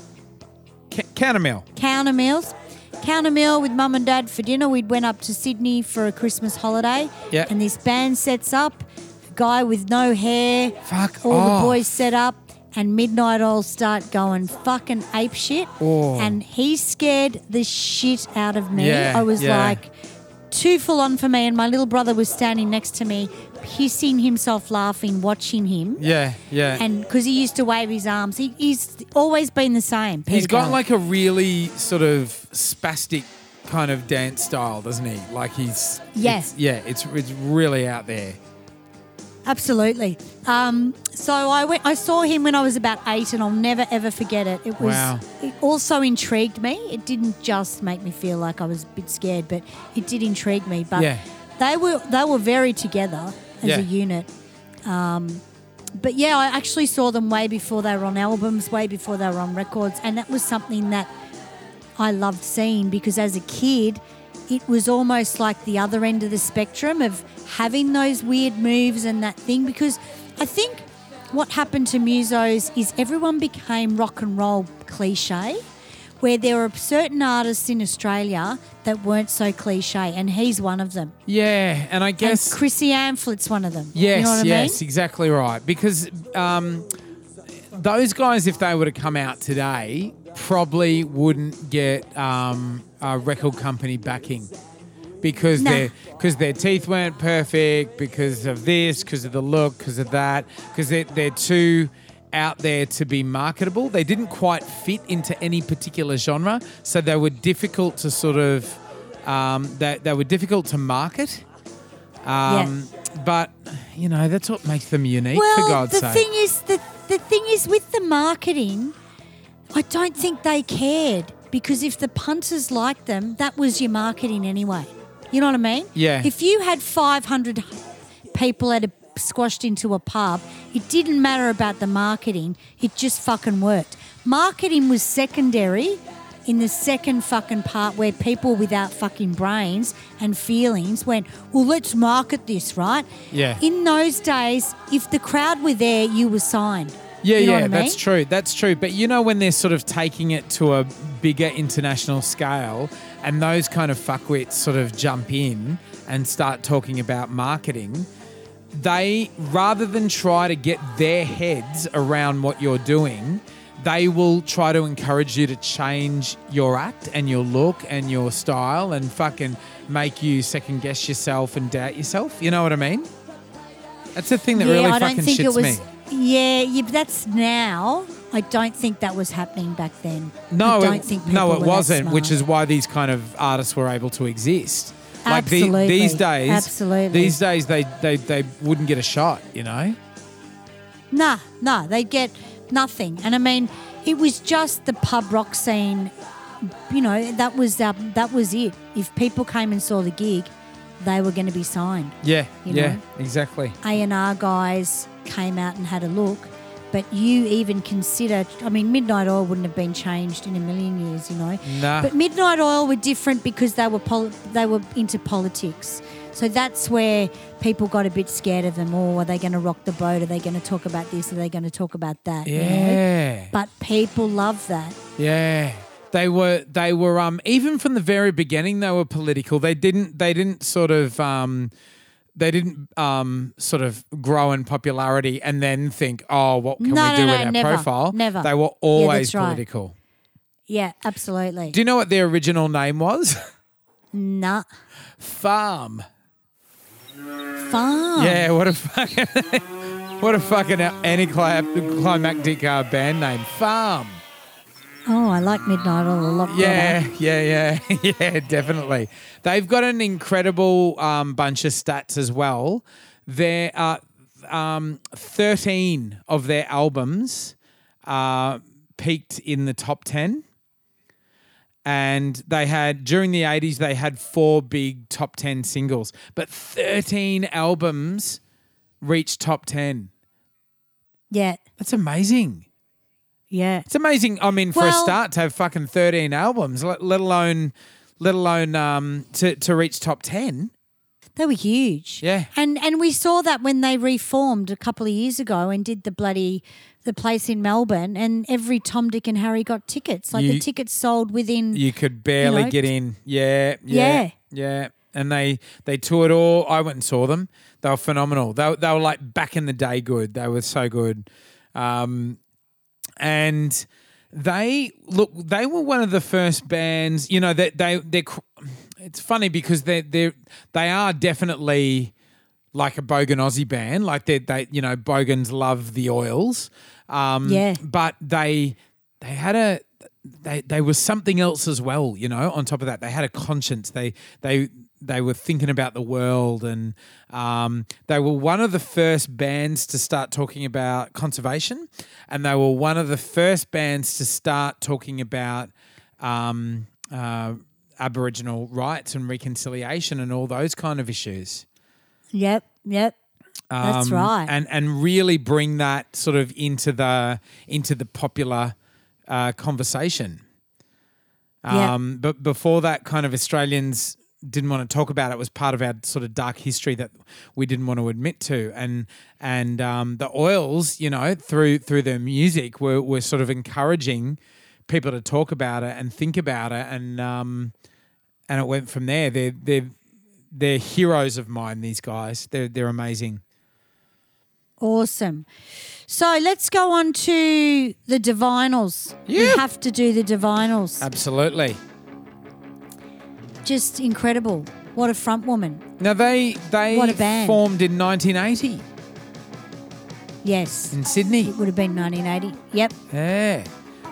Ca- Countermill. Counter meals. Counter meal with mum and dad for dinner. We'd went up to Sydney for a Christmas holiday. Yeah. And this band sets up, guy with no hair. Fuck All off. the boys set up, and Midnight Oil start going fucking ape shit. Oh. And he scared the shit out of me. Yeah, I was yeah. like, too full on for me. And my little brother was standing next to me, pissing himself laughing, watching him. Yeah, yeah. And because he used to wave his arms, he, he's always been the same. He's got like a really sort of spastic kind of dance style, doesn't he? Like he's Yeah. it's- yeah. It's it's really out there. Absolutely. Um, so I went. I saw him when I was about eight, and I'll never ever forget it. It was. Wow. It also intrigued me. It didn't just make me feel like I was a bit scared, but it did intrigue me. But Yeah. they were they were very together as Yeah. a unit. Um, but yeah, I actually saw them way before they were on albums, way before they were on records, and that was something that I loved seeing because as a kid, it was almost like the other end of the spectrum of having those weird moves and that thing. Because I think what happened to musos is everyone became rock and roll cliche, where there were certain artists in Australia that weren't so cliche, and he's one of them. Yeah, and I guess and Chrissy Amphlett's one of them. Yes, you know yes, mean? exactly right. Because um, those guys, if they were to come out today, probably wouldn't get um, a record company backing because No. their because their teeth weren't perfect, because of this, because of the look, because of that, because they're, they're too out there to be marketable. They didn't quite fit into any particular genre, so they were difficult to sort of um, they, they were difficult to market. Um, But you know that's what makes them unique. Well, for God's the sake. thing is, the the thing is with the marketing, I don't think they cared because if the punters liked them, that was your marketing anyway. You know what I mean? Yeah. If you had 500 people at a squashed into a pub, it didn't matter about the marketing. It just fucking worked. Marketing was secondary in the second fucking part where people without fucking brains and feelings went, well, let's market this, right? Yeah. In those days, if the crowd were there, you were signed. Yeah, You know yeah, I that's true. That's true. But you know, when they're sort of taking it to a bigger international scale and those kind of fuckwits sort of jump in and start talking about marketing, they, rather than try to get their heads around what you're doing, they will try to encourage you to change your act and your look and your style and fucking make you second guess yourself and doubt yourself. You know what I mean? That's the thing that yeah, really I fucking don't think shits it was. me. Yeah, yeah, but that's now. I don't think that was happening back then. No, I don't it, think no, it wasn't. Which is why these kind of artists were able to exist. Like the, Absolutely. these days, Absolutely. these days they, they they wouldn't get a shot. You know. Nah, nah, they get nothing. And I mean, it was just the pub rock scene. You know, that was uh, that was it. If people came and saw the gig, they were going to be signed. Yeah, yeah, know? exactly. A and R guys came out and had a look. But you even consider, I mean, Midnight Oil wouldn't have been changed in a million years, you know. Nah. But Midnight Oil were different because they were pol- they were into politics. So that's where people got a bit scared of them. Oh, are they going to rock the boat? Are they going to talk about this? Are they going to talk about that? you know? Yeah, But people love that. yeah. They were they were um even from the very beginning they were political. They didn't they didn't sort of um they didn't um sort of grow in popularity and then think oh what can No, we no, do no, with our never, profile? never. They were always right. political. Yeah, absolutely. Do you know what their original name was? nah. Farm. Farm. Yeah, what a fucking <laughs> what a fucking anticlimactic uh, band name. Farm. Oh, I like Midnight Oil a lot Yeah, better. yeah, yeah, <laughs> yeah, definitely. They've got an incredible um, bunch of stats as well. They're uh, um, 13 of their albums uh, peaked in the top 10. And they had, during the 80s, they had four big top 10 singles, but 13 albums reached top 10. Yeah. That's amazing. Yeah. It's amazing. I mean, for a start, to have fucking 13 albums, let, let alone, let alone um, to, to reach top 10. They were huge. Yeah. And and we saw that when they reformed a couple of years ago and did the bloody the place in Melbourne and every Tom, Dick and Harry got tickets. Like You- the tickets sold within You could barely know, get in. Yeah, yeah, Yeah. yeah. And they they toured all. I went and saw them. They were phenomenal. They, they were like back in the day good. They were so good. Um, and they look. They were one of the first bands. You know that they they're It's funny because they they they are definitely like a Bogan Aussie band. Like they they you know Bogans love the oils. Um, Yeah. But they they had a they they were something else as well. You know, on top of that, they had a conscience. They they they were thinking about the world, and um, they were one of the first bands to start talking about conservation, and they were one of the first bands to start talking about. Um, uh, Aboriginal rights and reconciliation and all those kind of issues. Yep, yep. That's Um, right. And and really bring that sort of into the into the popular uh, conversation. Yeah. Um, But before that, kind of Australians didn't want to talk about it. was part of our sort of dark history that we didn't want to admit to. And and um, the oils, you know, through through their music, were were sort of encouraging people to talk about it and think about it. And um, and it went from there. They're they're they're heroes of mine. These guys, they're they're amazing. Awesome. So let's go on to the Divinyls. We have to do the Divinyls. Absolutely. Just incredible. What a front woman. Now they they What a band. formed in 1980 Yes. in Sydney. It would have been 1980. Yep. Yeah.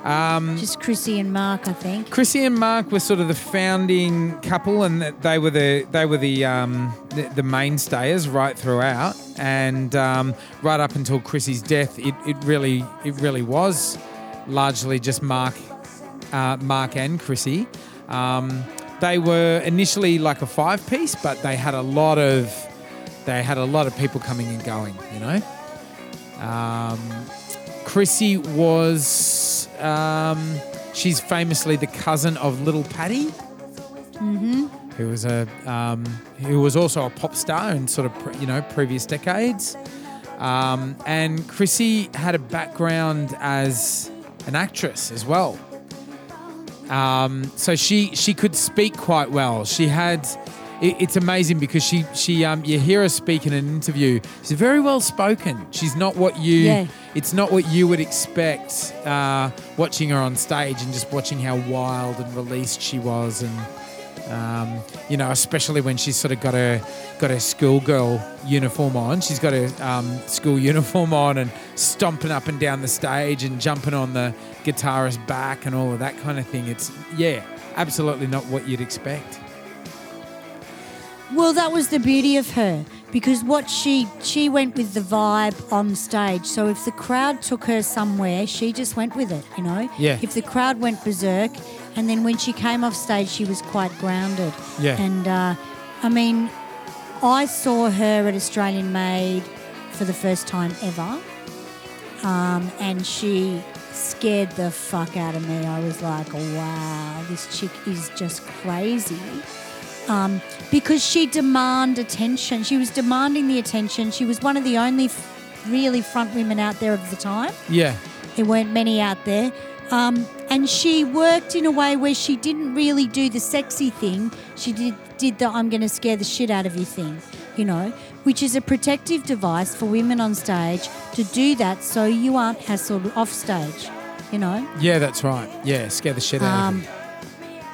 Um, Just Chrissy and Mark, I think. Chrissy and Mark were sort of the founding couple, and they were the they were the um, the, the mainstays right throughout, and um, right up until Chrissy's death, it, it really it really was largely just Mark uh, Mark and Chrissy. Um, they were initially like a five piece, but they had a lot of they had a lot of people coming and going. You know. Um, Chrissy was, um, she's famously the cousin of Little Pattie, mm-hmm. who was a, um, who was also a pop star in sort of you know previous decades. Um, and Chrissy had a background as an actress as well. Um, so she she could speak quite well. She had. it- It's amazing because she she um you hear her speak in an interview. She's very well spoken. She's not what you Yeah. it's not what you would expect uh, watching her on stage and just watching how wild and released she was and um, you know especially when she's sort of got her got her schoolgirl uniform on. She's got her um, school uniform on and stomping up and down the stage and jumping on the guitarist's back and all of that kind of thing. It's yeah absolutely not what you'd expect. Well, that was the beauty of her because what she she went with the vibe on stage. So if the crowd took her somewhere, she just went with it, you know. Yeah. If the crowd went berserk, and then when she came off stage, she was quite grounded. Yeah. And uh, I mean, I saw her at Australian Made for the first time ever, um, and she scared the fuck out of me. I was like, wow, this chick is just crazy um, because she demand attention. She was demanding the attention. She was one of the only f- really front women out there of the time. yeah There weren't many out there. Um, and she worked in a way where she didn't really do the sexy thing. She did, did the I'm going to scare the shit out of you thing, you know, which is a protective device for women on stage to do that so you aren't hassled off stage, you know. yeah that's right yeah scare the shit out of Um, you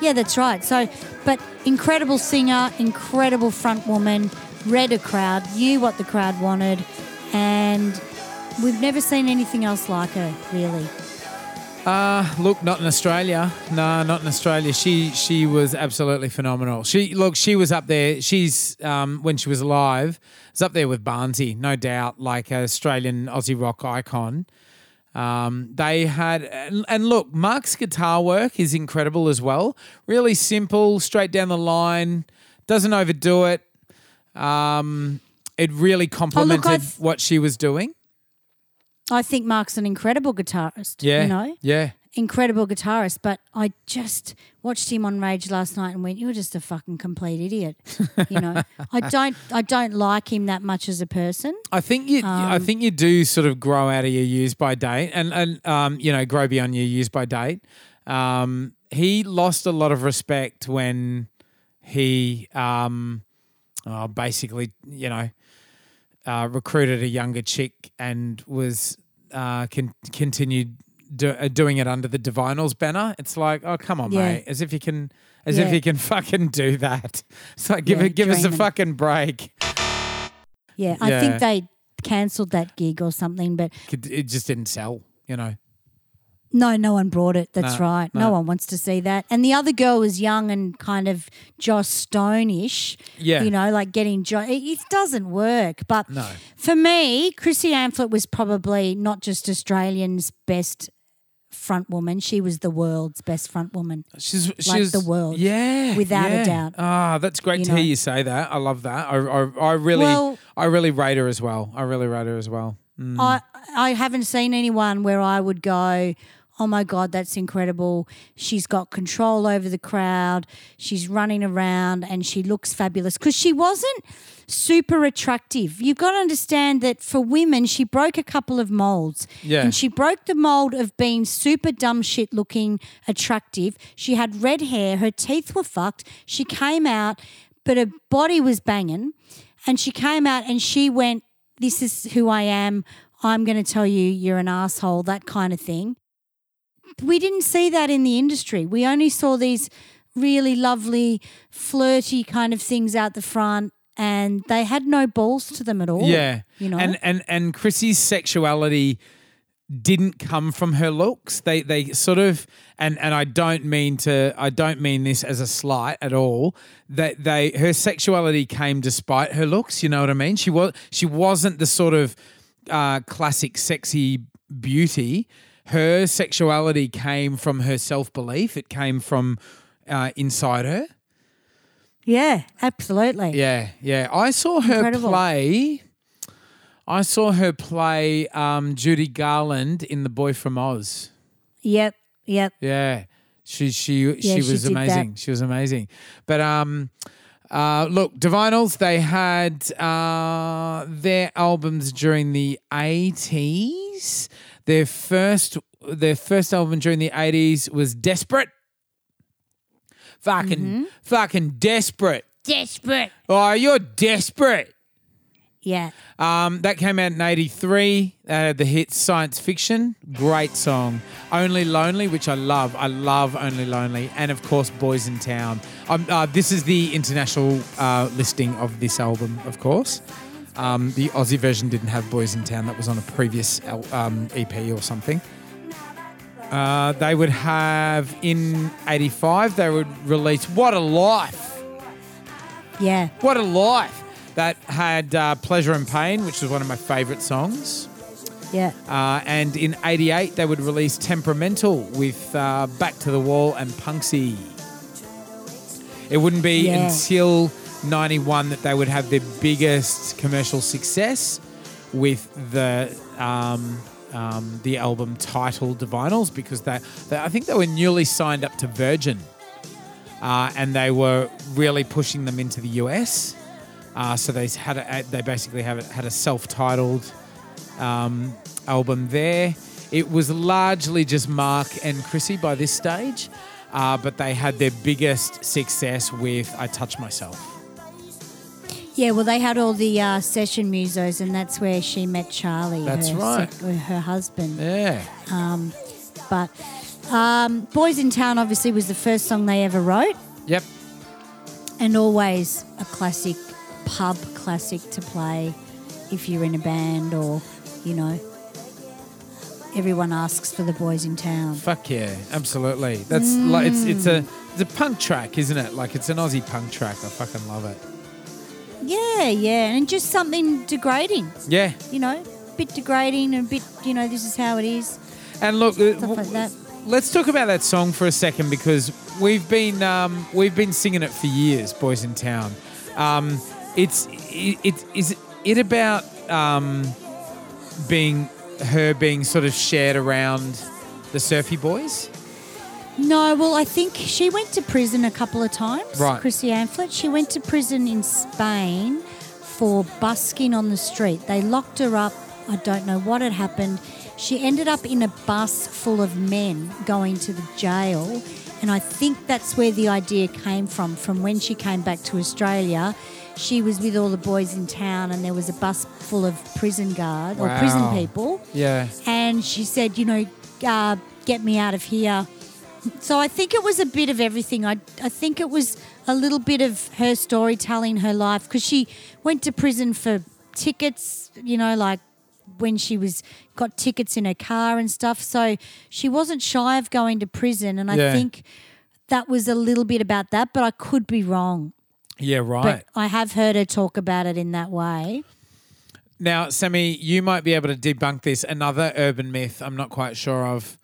yeah, that's right. So, but incredible singer, incredible front woman, read a crowd, knew what the crowd wanted, and we've never seen anything else like her, really. Look, not in Australia. No, not in Australia. She she was absolutely phenomenal. She look, she was up there. She's um, when she was alive, was up there with Barnsey, no doubt, like an Australian Aussie rock icon. Um, they had and, and look, Mark's guitar work is incredible as well. Really simple, straight down the line. Doesn't overdo it. Um, it really complemented I've- what she was doing. I think Mark's an incredible guitarist. Yeah, You know? yeah. Incredible guitarist. But I just watched him on Rage last night and went, You're just a fucking complete idiot. you know. <laughs> I don't I don't like him that much as a person. I think you. Um, I think you do sort of grow out of your use by date, and and um, you know, grow beyond your use by date. Um, he lost a lot of respect when he, um, oh, basically, you know, uh, recruited a younger chick and was uh, con- continued do- uh, doing it under the Divinyls banner. It's like, oh, come on, Yeah. mate, as if you can, as if you can <laughs> fucking do that. It's like, give Yeah, it, give us a fucking break. Yeah. I Yeah. think they cancelled that gig or something, but It it just didn't sell, you know. No, no one brought it. That's No, right. No. no. one wants to see that. And the other girl was young and kind of Joss Stone-ish. Yeah. You know, like getting jo- it, it doesn't work. But No. for me, Chrissy Amphlett was probably not just Australian's best front woman. She was the world's best front woman. She's Like she's the world, Yeah, without a doubt. Ah, that's great You to hear you say that. I love that. I I, I really Well- I really rate her as well. I really rate her as well. Mm. I I haven't seen anyone where I would go, oh my god, that's incredible. She's got control over the crowd. She's running around and she looks fabulous because she wasn't super attractive. You've got to understand that for women, she broke a couple of molds. Yeah. And she broke the mold of being super dumb shit looking attractive. She had red hair, her teeth were fucked. She came out, but her body was banging. And she came out and she went, This is who I am. I'm going to tell you you're an asshole, that kind of thing. We didn't see that in the industry. We only saw these really lovely, flirty kind of things out the front, and they had no balls to them at all. yeah, You know? and and and Chrissy's sexuality didn't come from her looks. They they sort of and and I don't mean to I don't mean this as a slight at all. That they her sexuality came despite her looks. You know what I mean? She was she wasn't the sort of uh, classic sexy beauty. Her sexuality came from her self belief. It came from uh, inside her. yeah, absolutely. Yeah, yeah. I saw her Incredible. play. I saw her play um, Judy Garland in The Boy from Oz. Yep, yep. Yeah, she she Yeah, she she was did amazing. that. She was amazing. But um, uh, look, Divinyls they had uh, their albums during the eighties. Their first their first album during the eighties was Desperate. Fucking Mm-hmm. fucking desperate. Desperate. Oh, you're desperate. Yeah. Um, that came out in '83. Uh, the hit "Science Fiction," great song. "Only Lonely," which I love. I love "Only Lonely," and of course, "Boys in Town." Um, uh, this is the international uh, listing of this album, of course. Um, the Aussie version didn't have "Boys in Town." That was on a previous um, EP or something. Uh, they would have in '85. They would release "What a Life." Yeah. What a life! That had uh, Pleasure and Pain, which was one of my favourite songs. Yeah. Uh, and in 88, they would release Temperamental with uh, Back to the Wall and Punxsie. It wouldn't be Yeah. until 91 that they would have their biggest commercial success with the um, um, the album titled Divinyls because they, they, I think they were newly signed up to Virgin uh, and they were really pushing them into the US. Uh, so they had a, they basically have had a self-titled um, album there. It was largely just Mark and Chrissy by this stage, uh, but they had their biggest success with "I Touch Myself." Yeah, well, they had all the uh, session musos, and that's where she met Charlie. That's her, right. sec- her husband. Yeah, But um, Boys in Town obviously was the first song they ever wrote, yep, and always a classic pub classic to play if you're in a band or, you know. everyone asks for the boys in town. Fuck yeah, absolutely. That's like it's it's a it's a punk track, isn't it? Like it's an Aussie punk track. I fucking love it. Yeah, yeah, and just something degrading, Yeah, you know, a bit degrading and a bit, you know, this is how it is, and look, uh, stuff like that. let's talk about that song for a second because we've been um, we've been singing it for years, boys in town. Um, it's it, it is it about um, being her being sort of shared around the Surfy Boys. No, well, I think she went to prison a couple of times. Right. Chrissy Amphlett. She went to prison in Spain for busking on the street. They locked her up. I don't know what had happened. She ended up in a bus full of men going to the jail. And I think that's where the idea came from. From when she came back to Australia, she was with all the boys in town, and there was a bus full of prison guard or prison people Yeah, and she said, you know, uh, get me out of here. So I think it was a bit of everything. I, I think it was a little bit of her storytelling, her life, because she went to prison for tickets, you know, like when she was got tickets in her car and stuff. So she wasn't shy of going to prison, and I Yeah. think that was a little bit about that. But I could be wrong. yeah, right. But I have heard her talk about it in that way. Now, Sammy, you might be able to debunk this. Another urban myth I'm not quite sure of.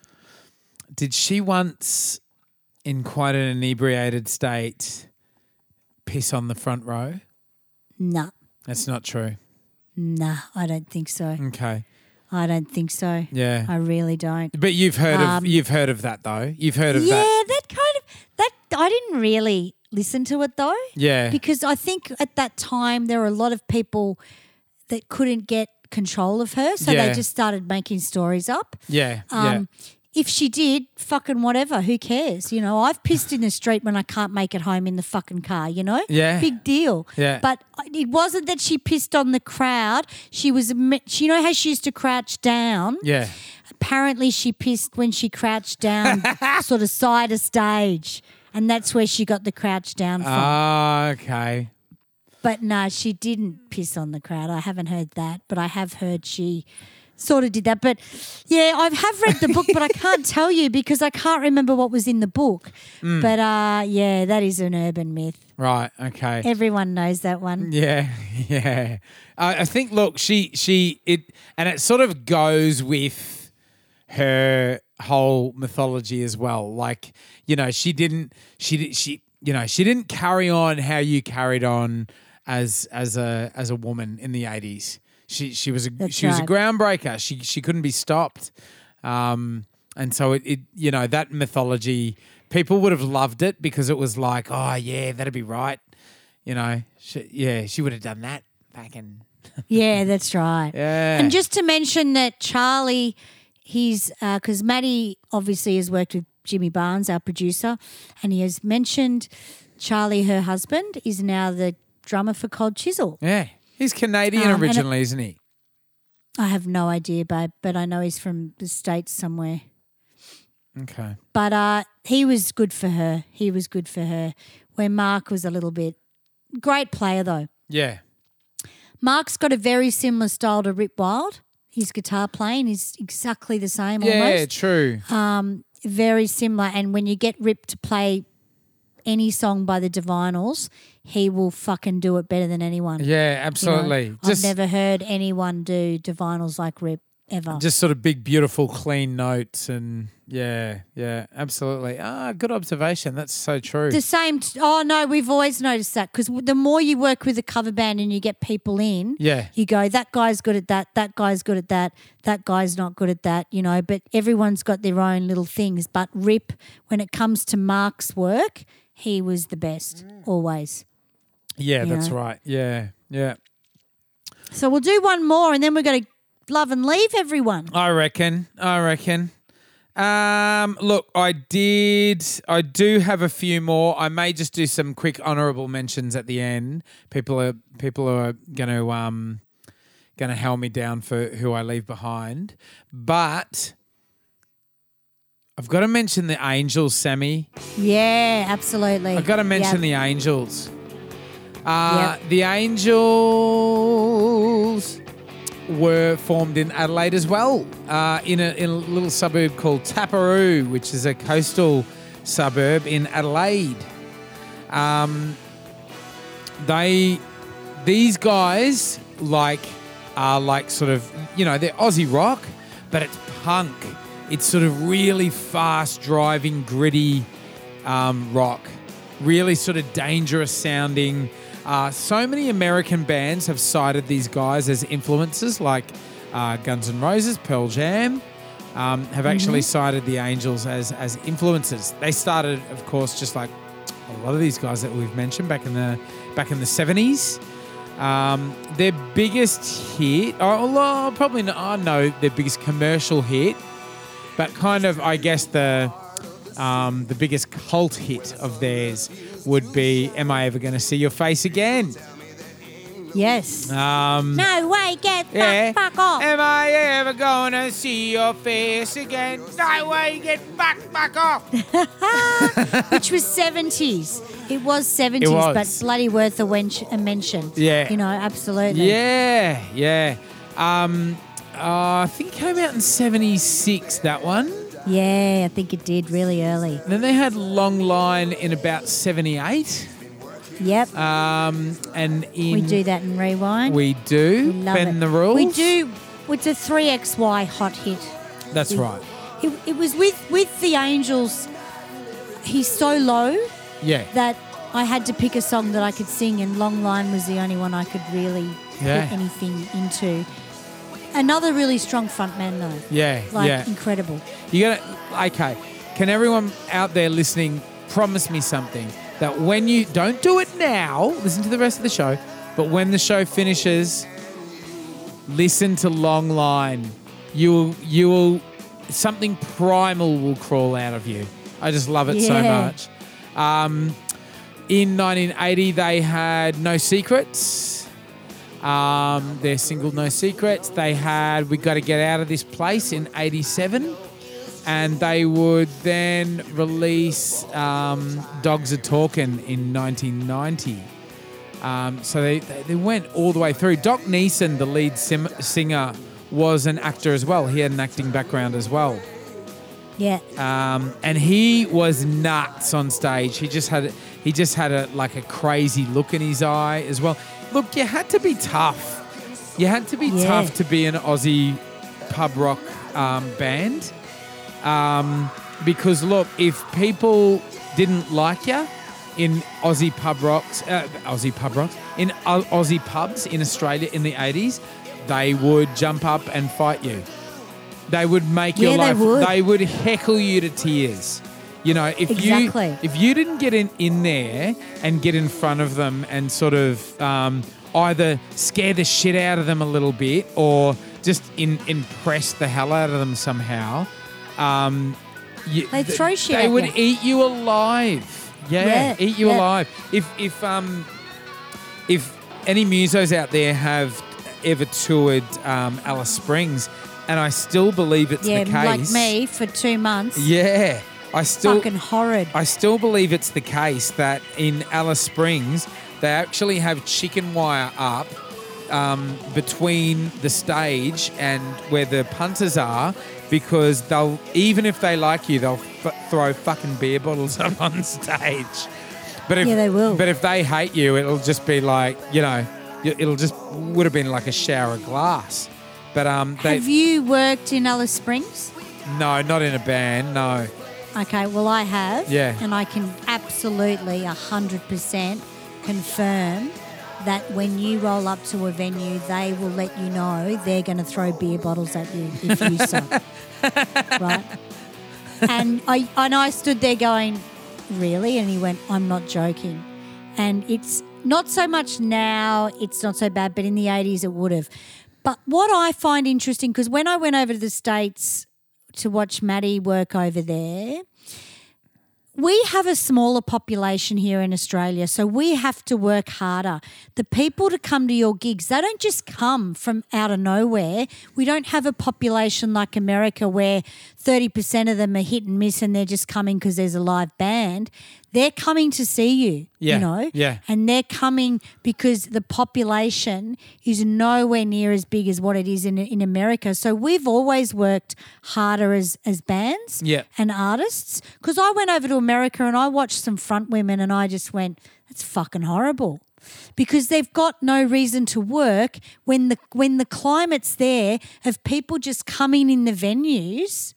Did she once, in quite an inebriated state, piss on the front row? Nah, That's not true. nah, I don't think so. Okay. I don't think so. Yeah. I really don't. But you've heard Um, of you've heard of that though. You've heard of yeah, that. that kind of that I didn't really listen to it though. Yeah. Because I think at that time there were a lot of people that couldn't get control of her, so Yeah. they just started making stories up. yeah. Um, If she did, fucking whatever, who cares? You know, I've pissed in the street when I can't make it home in the fucking car, you know? Yeah. Big deal. Yeah. But it wasn't that she pissed on the crowd. She was, you know how she used to crouch down? yeah. Apparently she pissed when she crouched down <laughs> sort of side of stage and that's where she got the crouch down from Ah, okay. but no she didn't piss on the crowd i haven't heard that but i have heard she sort of did that but yeah i have read the book but i can't tell you because i can't remember what was in the book Mm. but uh yeah that is an urban myth Right. Okay. everyone knows that one Yeah, <laughs> yeah. I I think. Look, she she it, and it sort of goes with her whole mythology as well. Like you know, she didn't she she you know she didn't carry on how you carried on as as a as a woman in the eighties. She she was a That's she was a groundbreaker. She she couldn't be stopped. Um, and so it, it you know that mythology people would have loved it because it was like oh yeah that'd be right you know, she, yeah, she would have done that back in. <laughs> Yeah, that's right. Yeah. And just to mention that Charlie, he's because Maddie obviously has worked with Jimmy Barnes, our producer, and he has mentioned Charlie, her husband, is now the drummer for Cold Chisel. Yeah, he's Canadian Um, originally, isn't he? I have no idea, babe, but I know he's from the States somewhere. Okay. But uh, he was good for her. He was good for her. Where Mark was a little bit great player though. Yeah. Mark's got a very similar style to Rip Wild. His guitar playing is exactly the same Yeah, almost. Yeah, true. um, very similar. And when you get Rip to play any song by the Divinyls, he will fucking do it better than anyone. yeah, You know, absolutely. I've never heard anyone do Divinyls like Rip ever. just sort of big, beautiful, clean notes, and yeah, yeah, absolutely. Ah, good observation. That's so true. the same. T- oh no, we've always noticed that because the more you work with a cover band and you get people in, Yeah. you go that guy's good at that, that guy's good at that, that guy's not good at that, you know. But everyone's got their own little things. But Rip, when it comes to Mark's work, he was the best always. yeah, that's know. right. Yeah, yeah. So we'll do one more, and then we're going to love and leave everyone. I reckon. I reckon. Um, look, I did. I do have a few more. I may just do some quick honourable mentions at the end. People are people are going to um going to hell me down for who I leave behind, but I've got to mention the Angels, Sammy. Yeah, absolutely. I've got to mention Yep. the Angels. Uh, Yep. The Angels. were formed in Adelaide as well, uh, in, a, in a little suburb called Taperoo, which is a coastal suburb in Adelaide. Um, they, these guys, like, are like sort of, you know, they're Aussie rock, but it's punk. It's sort of really fast driving, gritty um, rock, really sort of dangerous sounding. Uh, so many American bands have cited these guys as influences, like uh, Guns N' Roses, Pearl Jam, um, have actually cited the Angels as as influences. They started, of course, just like a lot of these guys that we've mentioned back in the back in the seventies. Um, their biggest hit, oh, probably not, I know their biggest commercial hit, but kind of, I guess the um, the biggest cult hit of theirs would be "Am I Ever Going to See Your Face Again?" Yes. Um, no way, get yeah. back, fuck off. Am I ever gonna see your face again? No way, get back, back off. <laughs> Which was 70s. It was 70s, It was. but bloody worth a, wench, a mention. Yeah. You know, absolutely. Yeah, yeah. Um, uh, I think it came out in '76. That one. Yeah, I think it did really early. Then they had Long Line in about '78. Yep. Um, and in we do that in Rewind. We do We love bend it. the rules. We do. It's a 3XY hot hit. That's we- right. It, it was with, with the Angels. He's so low Yeah. that I had to pick a song that I could sing, and Long Line was the only one I could really Yeah. put anything into. Another really strong frontman, though. yeah. Like, yeah. incredible. You gotta okay. Can everyone out there listening promise me something that when you don't do it now, listen to the rest of the show, but when the show finishes, listen to Long Line. You will you will something primal will crawl out of you. I just love it so much. Um, in 1980, they had No Secrets. Um, their single No Secrets. They had We Got to Get Out of This Place in 87. And they would then release um, Dogs Are Talking in 1990. Um, so they, they, they went all the way through. Doc Neeson, the lead sim- singer, was an actor as well. He had an acting background as well. Yeah. Um, and he was nuts on stage. He just had he just had a like a crazy look in his eye as well. Look, you had to be tough. You had to be Yeah. tough to be an Aussie pub rock um, band. Um, because look, if people didn't like you in Aussie pub rocks, uh, Aussie pub rocks, in Au- Aussie pubs in Australia in the 80s, they would jump up and fight you. They would make your Yeah, they life. would. they would heckle you to tears. You know, if Exactly. you if you didn't get in, in there and get in front of them and sort of um, either scare the shit out of them a little bit or just in, impress the hell out of them somehow, um, you, They'd th- throw shit They would you. eat you alive. Yeah, Yeah, eat you yeah. alive. If if um if any musos out there have ever toured um, Alice Springs, and I still believe it's yeah, the case. like me for two months. Yeah, I still Fucking horrid. I still believe it's the case that in Alice Springs they actually have chicken wire up um, between the stage and where the punters are because they'll even if they like you they'll f- throw fucking beer bottles <laughs> up on stage. But if Yeah, they will. But if they hate you, it'll just be like you know, it'll just would have been like a shower of glass. But um, they Have you worked in Alice Springs? no, not in a band, no. Okay, well, I have. Yeah. And I can absolutely 100% confirm that when you roll up to a venue, they will let you know they're going to throw beer bottles at you if you <laughs> suck. right? And I, and I stood there going, Really? And he went, I'm not joking. And it's not so much now, it's not so bad, but in the 80s it would have. But what I find interesting, because when I went over to the States to watch Maddie work over there, we have a smaller population here in Australia, so we have to work harder. The people to come to your gigs, they don't just come from out of nowhere. We don't have a population like America where 30% of them are hit and miss and they're just coming because there's a live band. They're coming to see you, Yeah, you know? yeah. And they're coming because the population is nowhere near as big as what it is in, in America. So we've always worked harder as, as bands Yeah. and artists. Because I went over to America and I watched some front women and I just went, that's fucking horrible. Because they've got no reason to work when the when the climate's there of people just coming in the venues.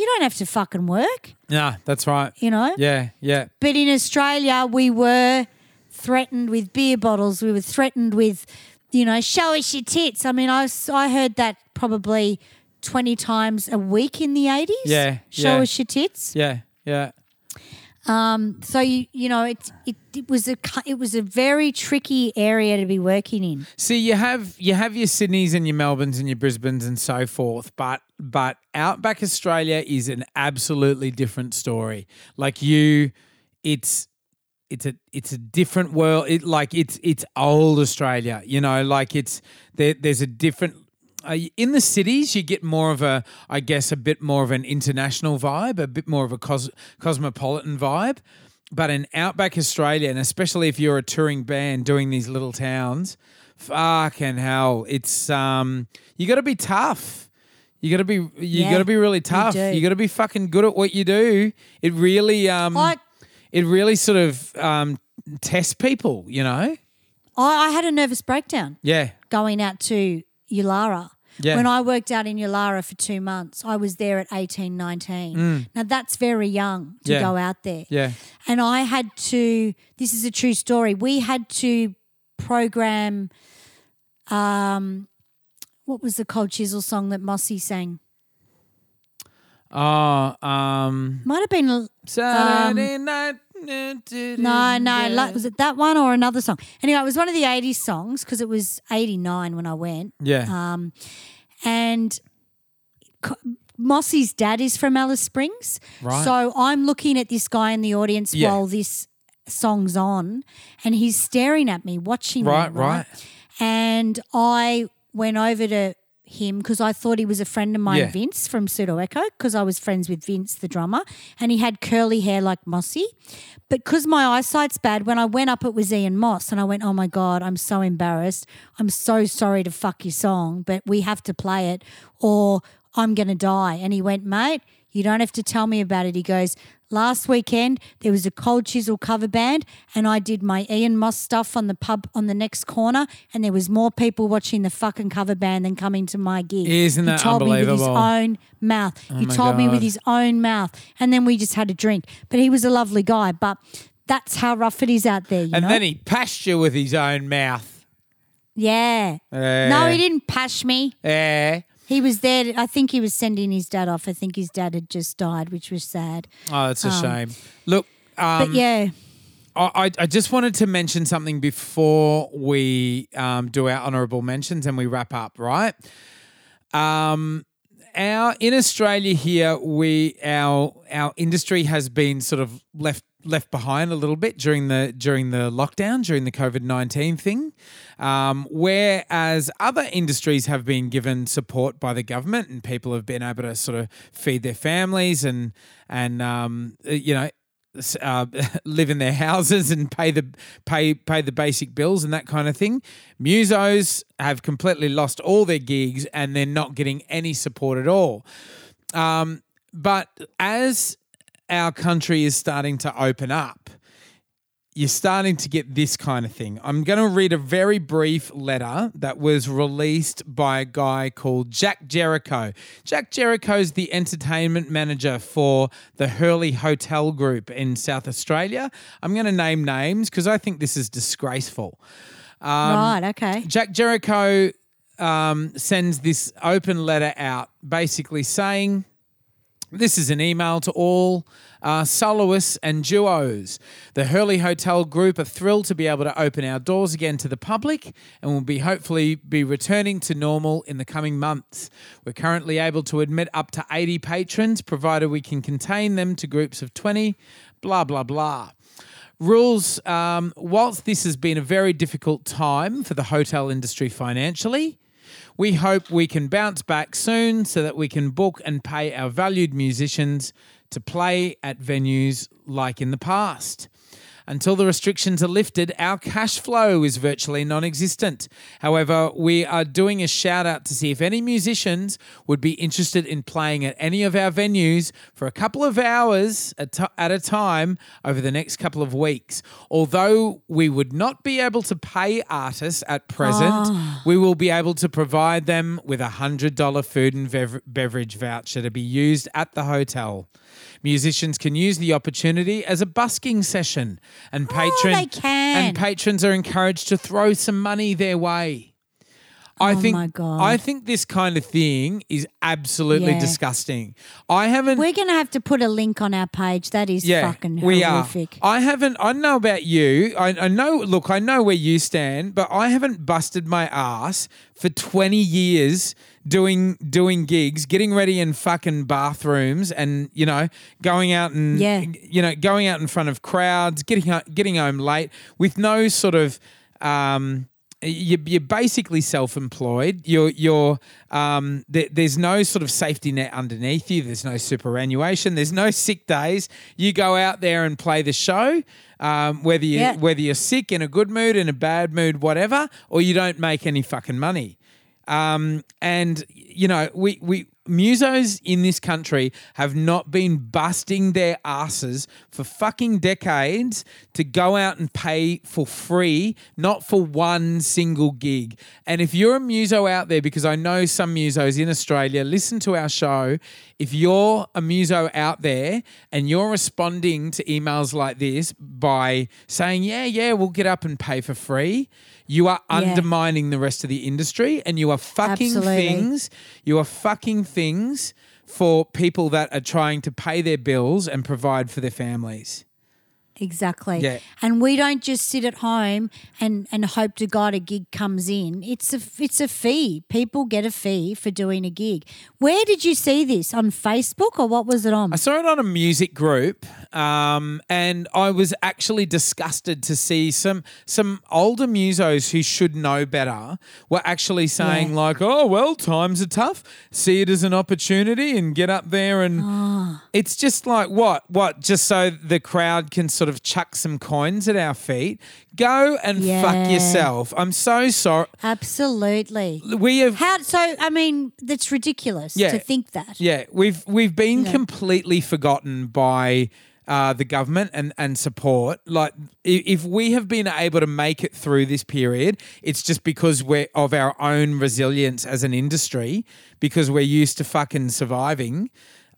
You don't have to fucking work, Yeah, that's right. you know. Yeah, yeah. But in Australia, we were threatened with beer bottles. We were threatened with, you know, show us your tits. I mean, I, I heard that probably 20 times a week in the 80s. Yeah, Show yeah. us your tits. Yeah, yeah. Um, so, you, you know, it, it, it, was a, it was a very tricky area to be working in. See, you have you have your Sydneys and your Melbournes and your Brisbanes and so forth, but but Outback Australia is an absolutely different story. Like you, it's it's a it's a different world. It like it's it's old Australia. You know, like it's there. There's a different. Uh, in the cities, you get more of a, I guess, a bit more of an international vibe, a bit more of a cos- cosmopolitan vibe. But in Outback Australia, and especially if you're a touring band doing these little towns, fucking hell, it's um, you got to be tough. You got to be, you Yeah, got to be really tough. do. You got to be fucking good at what you do. It really, um, I, it really sort of um, tests people, you know? I, I had a nervous breakdown. Yeah. going out to Yulara. Yeah. When I worked out in Yulara for two months, I was there at 18, 19. Now, that's very young to Mm. Yeah. go out there. Yeah. And I had to, this is a true story, we had to program, um, what was the Cold Chisel song that Mossy sang? Oh, um, Might have been, Saturday night. No, no, la- <laughs> was it that one or another song? Anyway, it was one of the 80s songs because it was 89 when I went. Yeah. Um, and Co- Mossy's dad is from Alice Springs. Right. So I'm looking at this guy in the audience Yeah. while this song's on, and he's staring at me, watching Right, me. right. And I went over to him because I thought he was a friend of mine, Yeah. Vince from Pseudo Echo, because I was friends with Vince, the drummer, and he had curly hair like Mossy. But because my eyesight's bad, when I went up, it was Ian Moss, and I went, "Oh my god, I'm so embarrassed. I'm so sorry to fuck your song, but we have to play it, or I'm gonna die." And he went, "Mate, you don't have to tell me about it." He goes, "Last weekend there was a Cold Chisel cover band, and I did my Ian Moss stuff on the pub on the next corner, and there was more people watching the fucking cover band than coming to my gig." Isn't that he told me with his? Oh own mouth. he my told me with his own mouth, and then we just had a drink. But he was a lovely guy. But that's how rough it is out there. You And know? then he passed you with his own mouth. yeah. Eh. No, he didn't pash me. Eh. He was there. I think he was sending his dad off. I think his dad had just died, which was sad. Oh, that's a shame. Look, But um, yeah, I, I- I just wanted to mention something before we um, do our honourable mentions and we wrap up, right? Um, our in Australia here, we our our industry has been sort of left left behind a little bit during the during the lockdown, during the COVID nineteen thing. Um, whereas other industries have been given support by the government and people have been able to sort of feed their families and and um, you know uh, <laughs> live in their houses and pay the pay pay the basic bills and that kind of thing. Musos have completely lost all their gigs and they're not getting any support at all. Um, but as our country is starting to open up, you're starting to get this kind of thing. I'm going to read a very brief letter that was released by a guy called Jack Jericho. Jack Jericho is the entertainment manager for the Hurley Hotel Group in South Australia. I'm going to name names because I think this is disgraceful. right. Okay. Jack Jericho um, sends this open letter out basically saying This is an email to all uh, soloists and duos. The Hurley Hotel Group are thrilled to be able to open our doors again to the public and will be hopefully be returning to normal in the coming months. We're currently able to admit up to 80 patrons, provided we can contain them to groups of 20, blah, blah, blah. Rules, um, whilst this has been a very difficult time for the hotel industry financially, we hope we can bounce back soon so that we can book and pay our valued musicians to play at venues like in the past. Until the restrictions are lifted, our cash flow is virtually non existent. However, we are doing a shout out to see if any musicians would be interested in playing at any of our venues for a couple of hours at a time over the next couple of weeks. Although we would not be able to pay artists at present, ah. we will be able to provide them with a $100 food and bev- beverage voucher to be used at the hotel. Musicians can use the opportunity as a busking session, and oh, patron they can. and patrons are encouraged to throw some money their way. I Oh think my God. I think this kind of thing is absolutely Yeah. disgusting. I haven't We're going to have to put a link on our page. That is fucking we horrific. are. I haven't. I don't know about you. I, I know. Look, I know where you stand, but I haven't busted my ass for twenty years doing doing gigs, getting ready in fucking bathrooms, and you know, going out and Yeah. you know, going out in front of crowds, getting ho- getting home late with no sort of. Um, you- you're basically self-employed. You're you're um, there, there's no sort of safety net underneath you. There's no superannuation. There's no sick days. You go out there and play the show, um, whether you Yeah. whether you're sick, in a good mood, in a bad mood, whatever, or you don't make any fucking money. Um, and you know, we we musos in this country have not been busting their asses for fucking decades to go out and pay for free, not for one single gig. And if you're a muso out there, because I know some musos in Australia listen to our show, if you're a muso out there and you're responding to emails like this by saying, "Yeah, yeah, we'll get up and pay for free," you are Yeah. undermining the rest of the industry and you are fucking Absolutely. things you are fucking things for people that are trying to pay their bills and provide for their families Exactly. Yeah. And we don't just sit at home and, and hope to God a gig comes in. It's a it's a fee. People get a fee for doing a gig. Where did you see this on Facebook or what was it on? I saw it on a music group, um, and I was actually disgusted to see some some older musos who should know better were actually saying Yeah. like, "Oh well, times are tough. See it as an opportunity and get up there." And Ah. it's just like what what just so the crowd can sort of chuck some coins at our feet. Go and Yeah. fuck yourself. I'm so sorry. Absolutely. We have How so I mean, that's ridiculous Yeah. to think that. Yeah, we've we've been Yeah. completely forgotten by uh, the government and, and support. Like, if we have been able to make it through this period, it's just because we're of our own resilience as an industry, because we're used to fucking surviving.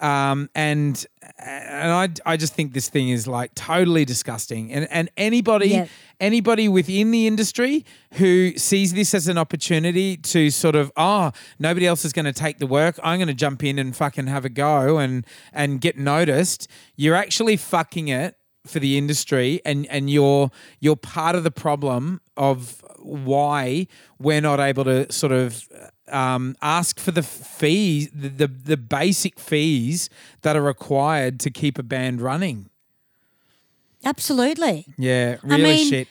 Um, and and I, I just think this thing is like totally disgusting. And and anybody Yeah. anybody within the industry who sees this as an opportunity to sort of oh nobody else is going to take the work i'm going to jump in and fucking have a go and and get noticed you're actually fucking it for the industry and and you're you're part of the problem of why we're not able to sort of um, ask for the fees the, the the basic fees that are required to keep a band running Absolutely. yeah really mean, shit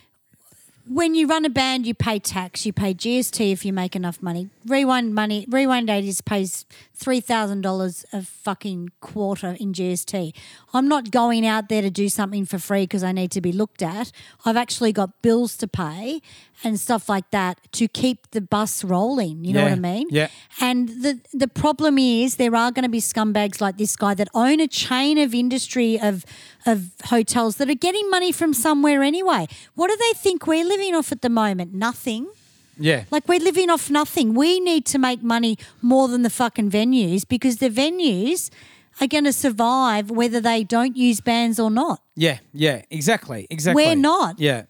when you run a band, you pay tax, you pay GST if you make enough money. Rewind money, Rewind 80s pays $3,000 a fucking quarter in GST. I'm not going out there to do something for free because I need to be looked at. I've actually got bills to pay and stuff like that to keep the bus rolling. You know what I mean? yeah. And the the problem is there are going to be scumbags like this guy that own a chain of industry of of hotels that are getting money from somewhere anyway. What do they think we're living off at the moment? Nothing. Yeah Like we're living off nothing. We need to make money more than the fucking venues because the venues are going to survive whether they don't use bands or not. Yeah, yeah, exactly, exactly. We're not. Yeah.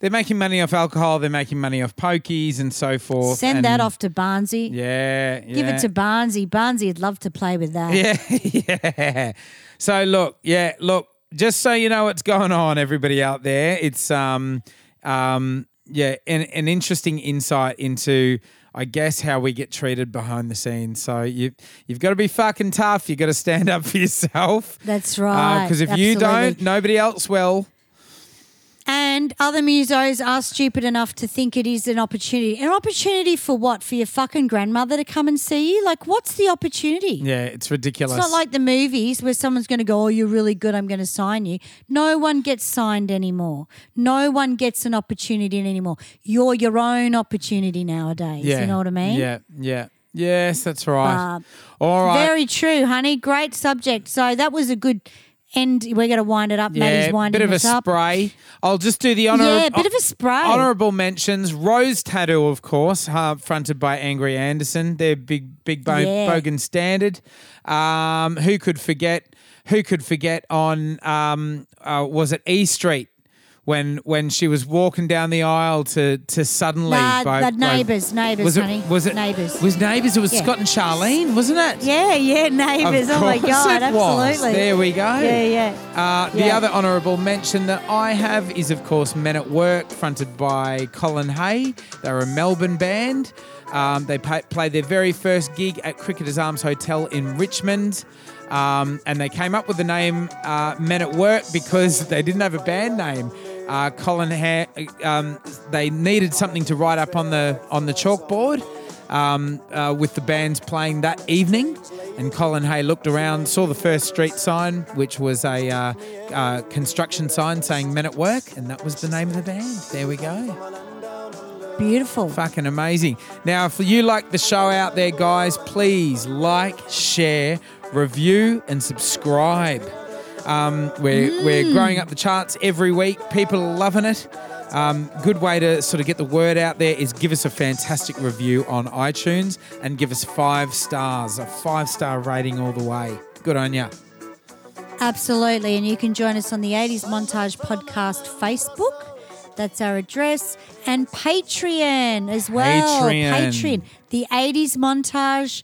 they're making money off alcohol. They're making money off pokies and so forth. Send and- that off to Barnsey. Yeah, Give it to Barnsey. Barnsey would love to play with that. <laughs> Yeah, yeah. So look, yeah, look. Just so you know what's going on, everybody out there, it's um, um, yeah, an, an interesting insight into, I guess, how we get treated behind the scenes. So you you've got to be fucking tough. You've got to stand up for yourself. That's right. Uh, because if you don't, nobody else will. And other musos are stupid enough to think it is an opportunity. An opportunity for what? For your fucking grandmother to come and see you? Like, what's the opportunity? Yeah, it's ridiculous. It's not like the movies where someone's going to go, Oh, you're really good. I'm going to sign you. No one gets signed anymore. No one gets an opportunity anymore. You're your own opportunity nowadays. yeah, You know what I mean? Yeah, yeah, yes, that's right. Uh, All right. Very true, honey. Great subject. So that was a good end. We're going to wind it up. Maddie's Yeah, winding bit of a us up. spray. I'll just do the honor. Yeah, bit of a spray. Honorable mentions: Rose Tattoo, of course, uh, fronted by Angry Anderson. Their big, big bo- Yeah. bogan standard. Um, who could forget? Who could forget? On um, uh, was it E Street? When, when she was walking down the aisle to to suddenly Nah, by, the by- Neighbours, Neighbours, was it, honey. was it Neighbours. was neighbours it was Yeah. Scott and Charlene wasn't it Yeah, yeah, neighbours. Of Oh my God, absolutely. There we go. Yeah, yeah. Uh, the Yeah. other honourable mention that I have is, of course, Men at Work, fronted by Colin Hay. They're a Melbourne band. Um, they played their very first gig at Cricketers Arms Hotel in Richmond. Um, and they came up with the name uh, Men at Work because they didn't have a band name. Uh, Colin, ha- um, they needed something to write up on the on the chalkboard um, uh, with the bands playing that evening. And Colin Hay looked around, saw the first street sign, which was a uh, uh, construction sign saying Men at Work, and that was the name of the band. There we go. Beautiful. Fucking amazing. Now, if you like the show out there, guys, please like, share, review, and subscribe. Um, we're, we're growing up the charts every week. People are loving it. Um, good way to sort of get the word out there is give us a fantastic review on iTunes and give us five stars, a five star rating all the way. Good on you. Absolutely. And you can join us on the 80s Montage Podcast Facebook. That's our address. And Patreon as well. Patreon. Patreon. The 80s Montage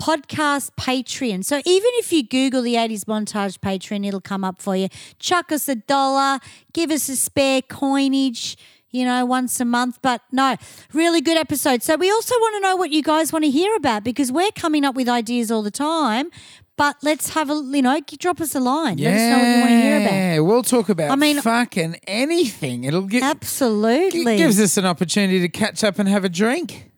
Podcast Patreon. So even if you Google the 80s Montage Patreon, it'll come up for you. Chuck us a dollar, give us a spare coinage. You know, once a month, but no, really good episode. So, we also want to know what you guys want to hear about because we're coming up with ideas all the time. But let's have a, you know, drop us a line. Let us know what you want to hear about. Yeah, we'll talk about I mean- fucking anything. It'll get Absolutely. it gives us an opportunity to catch up and have a drink.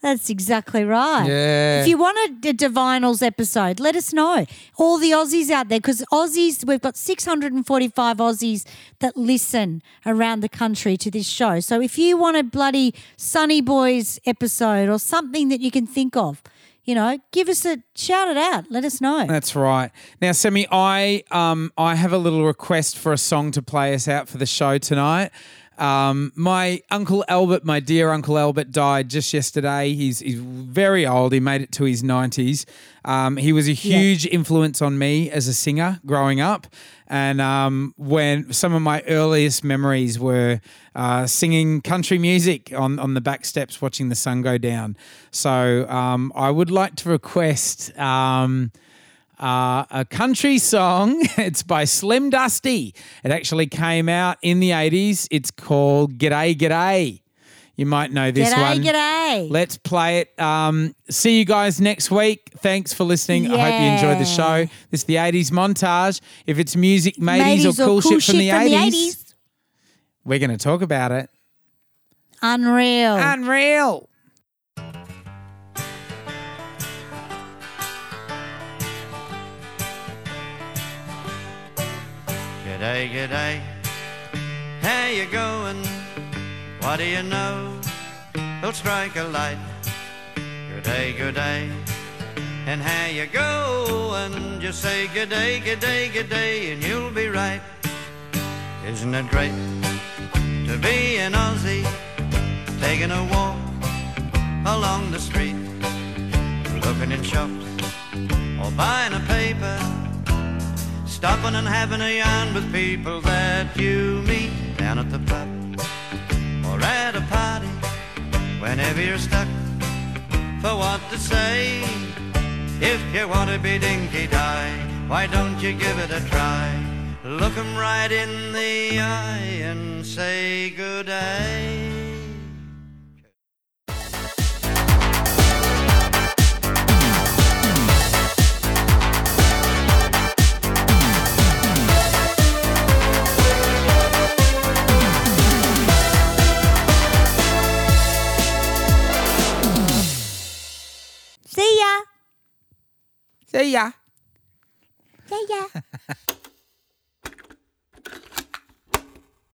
That's exactly right. Yeah. If you want a, a Divinyls episode, let us know. All the Aussies out there, because Aussies, we've got 645 Aussies that listen around the country to this show. So if you want a bloody Sunnyboys episode or something that you can think of, you know, give us a shout it out. Let us know. That's right. Now, Sammy, I um I have a little request for a song to play us out for the show tonight. Um, my uncle Albert, my dear uncle Albert, died just yesterday. He's he's very old. He made it to his nineties. Um, he was a huge influence on me as a singer growing up, and um, when some of my earliest memories were uh, singing country music on on the back steps, watching the sun go down. So um, I would like to request. Uh, a country song. <laughs> It's by Slim Dusty. It actually came out in the 80s. It's called G'day, G'day. You might know this G'day, one. g'day. Let's play it. Um, see you guys next week. Thanks for listening. I hope you enjoyed the show. This is the 80s montage. If it's music, mateys, or cool, shit, from, the, 80s, we're going to talk about it. Unreal. Unreal. G'day, g'day, how you going? What do you know? They'll strike a light. G'day, g'day, and how you going? Just say g'day, g'day, g'day, and you'll be right. Isn't it great to be an Aussie, taking a walk along the street, looking in shops or buying a paper? Stopping and having a yarn with people that you meet down at the pub or at a party. Whenever you're stuck for what to say, if you want to be dinky die, why don't you give it a try? Look 'em right in the eye and say good day. See ya. See ya. See ya.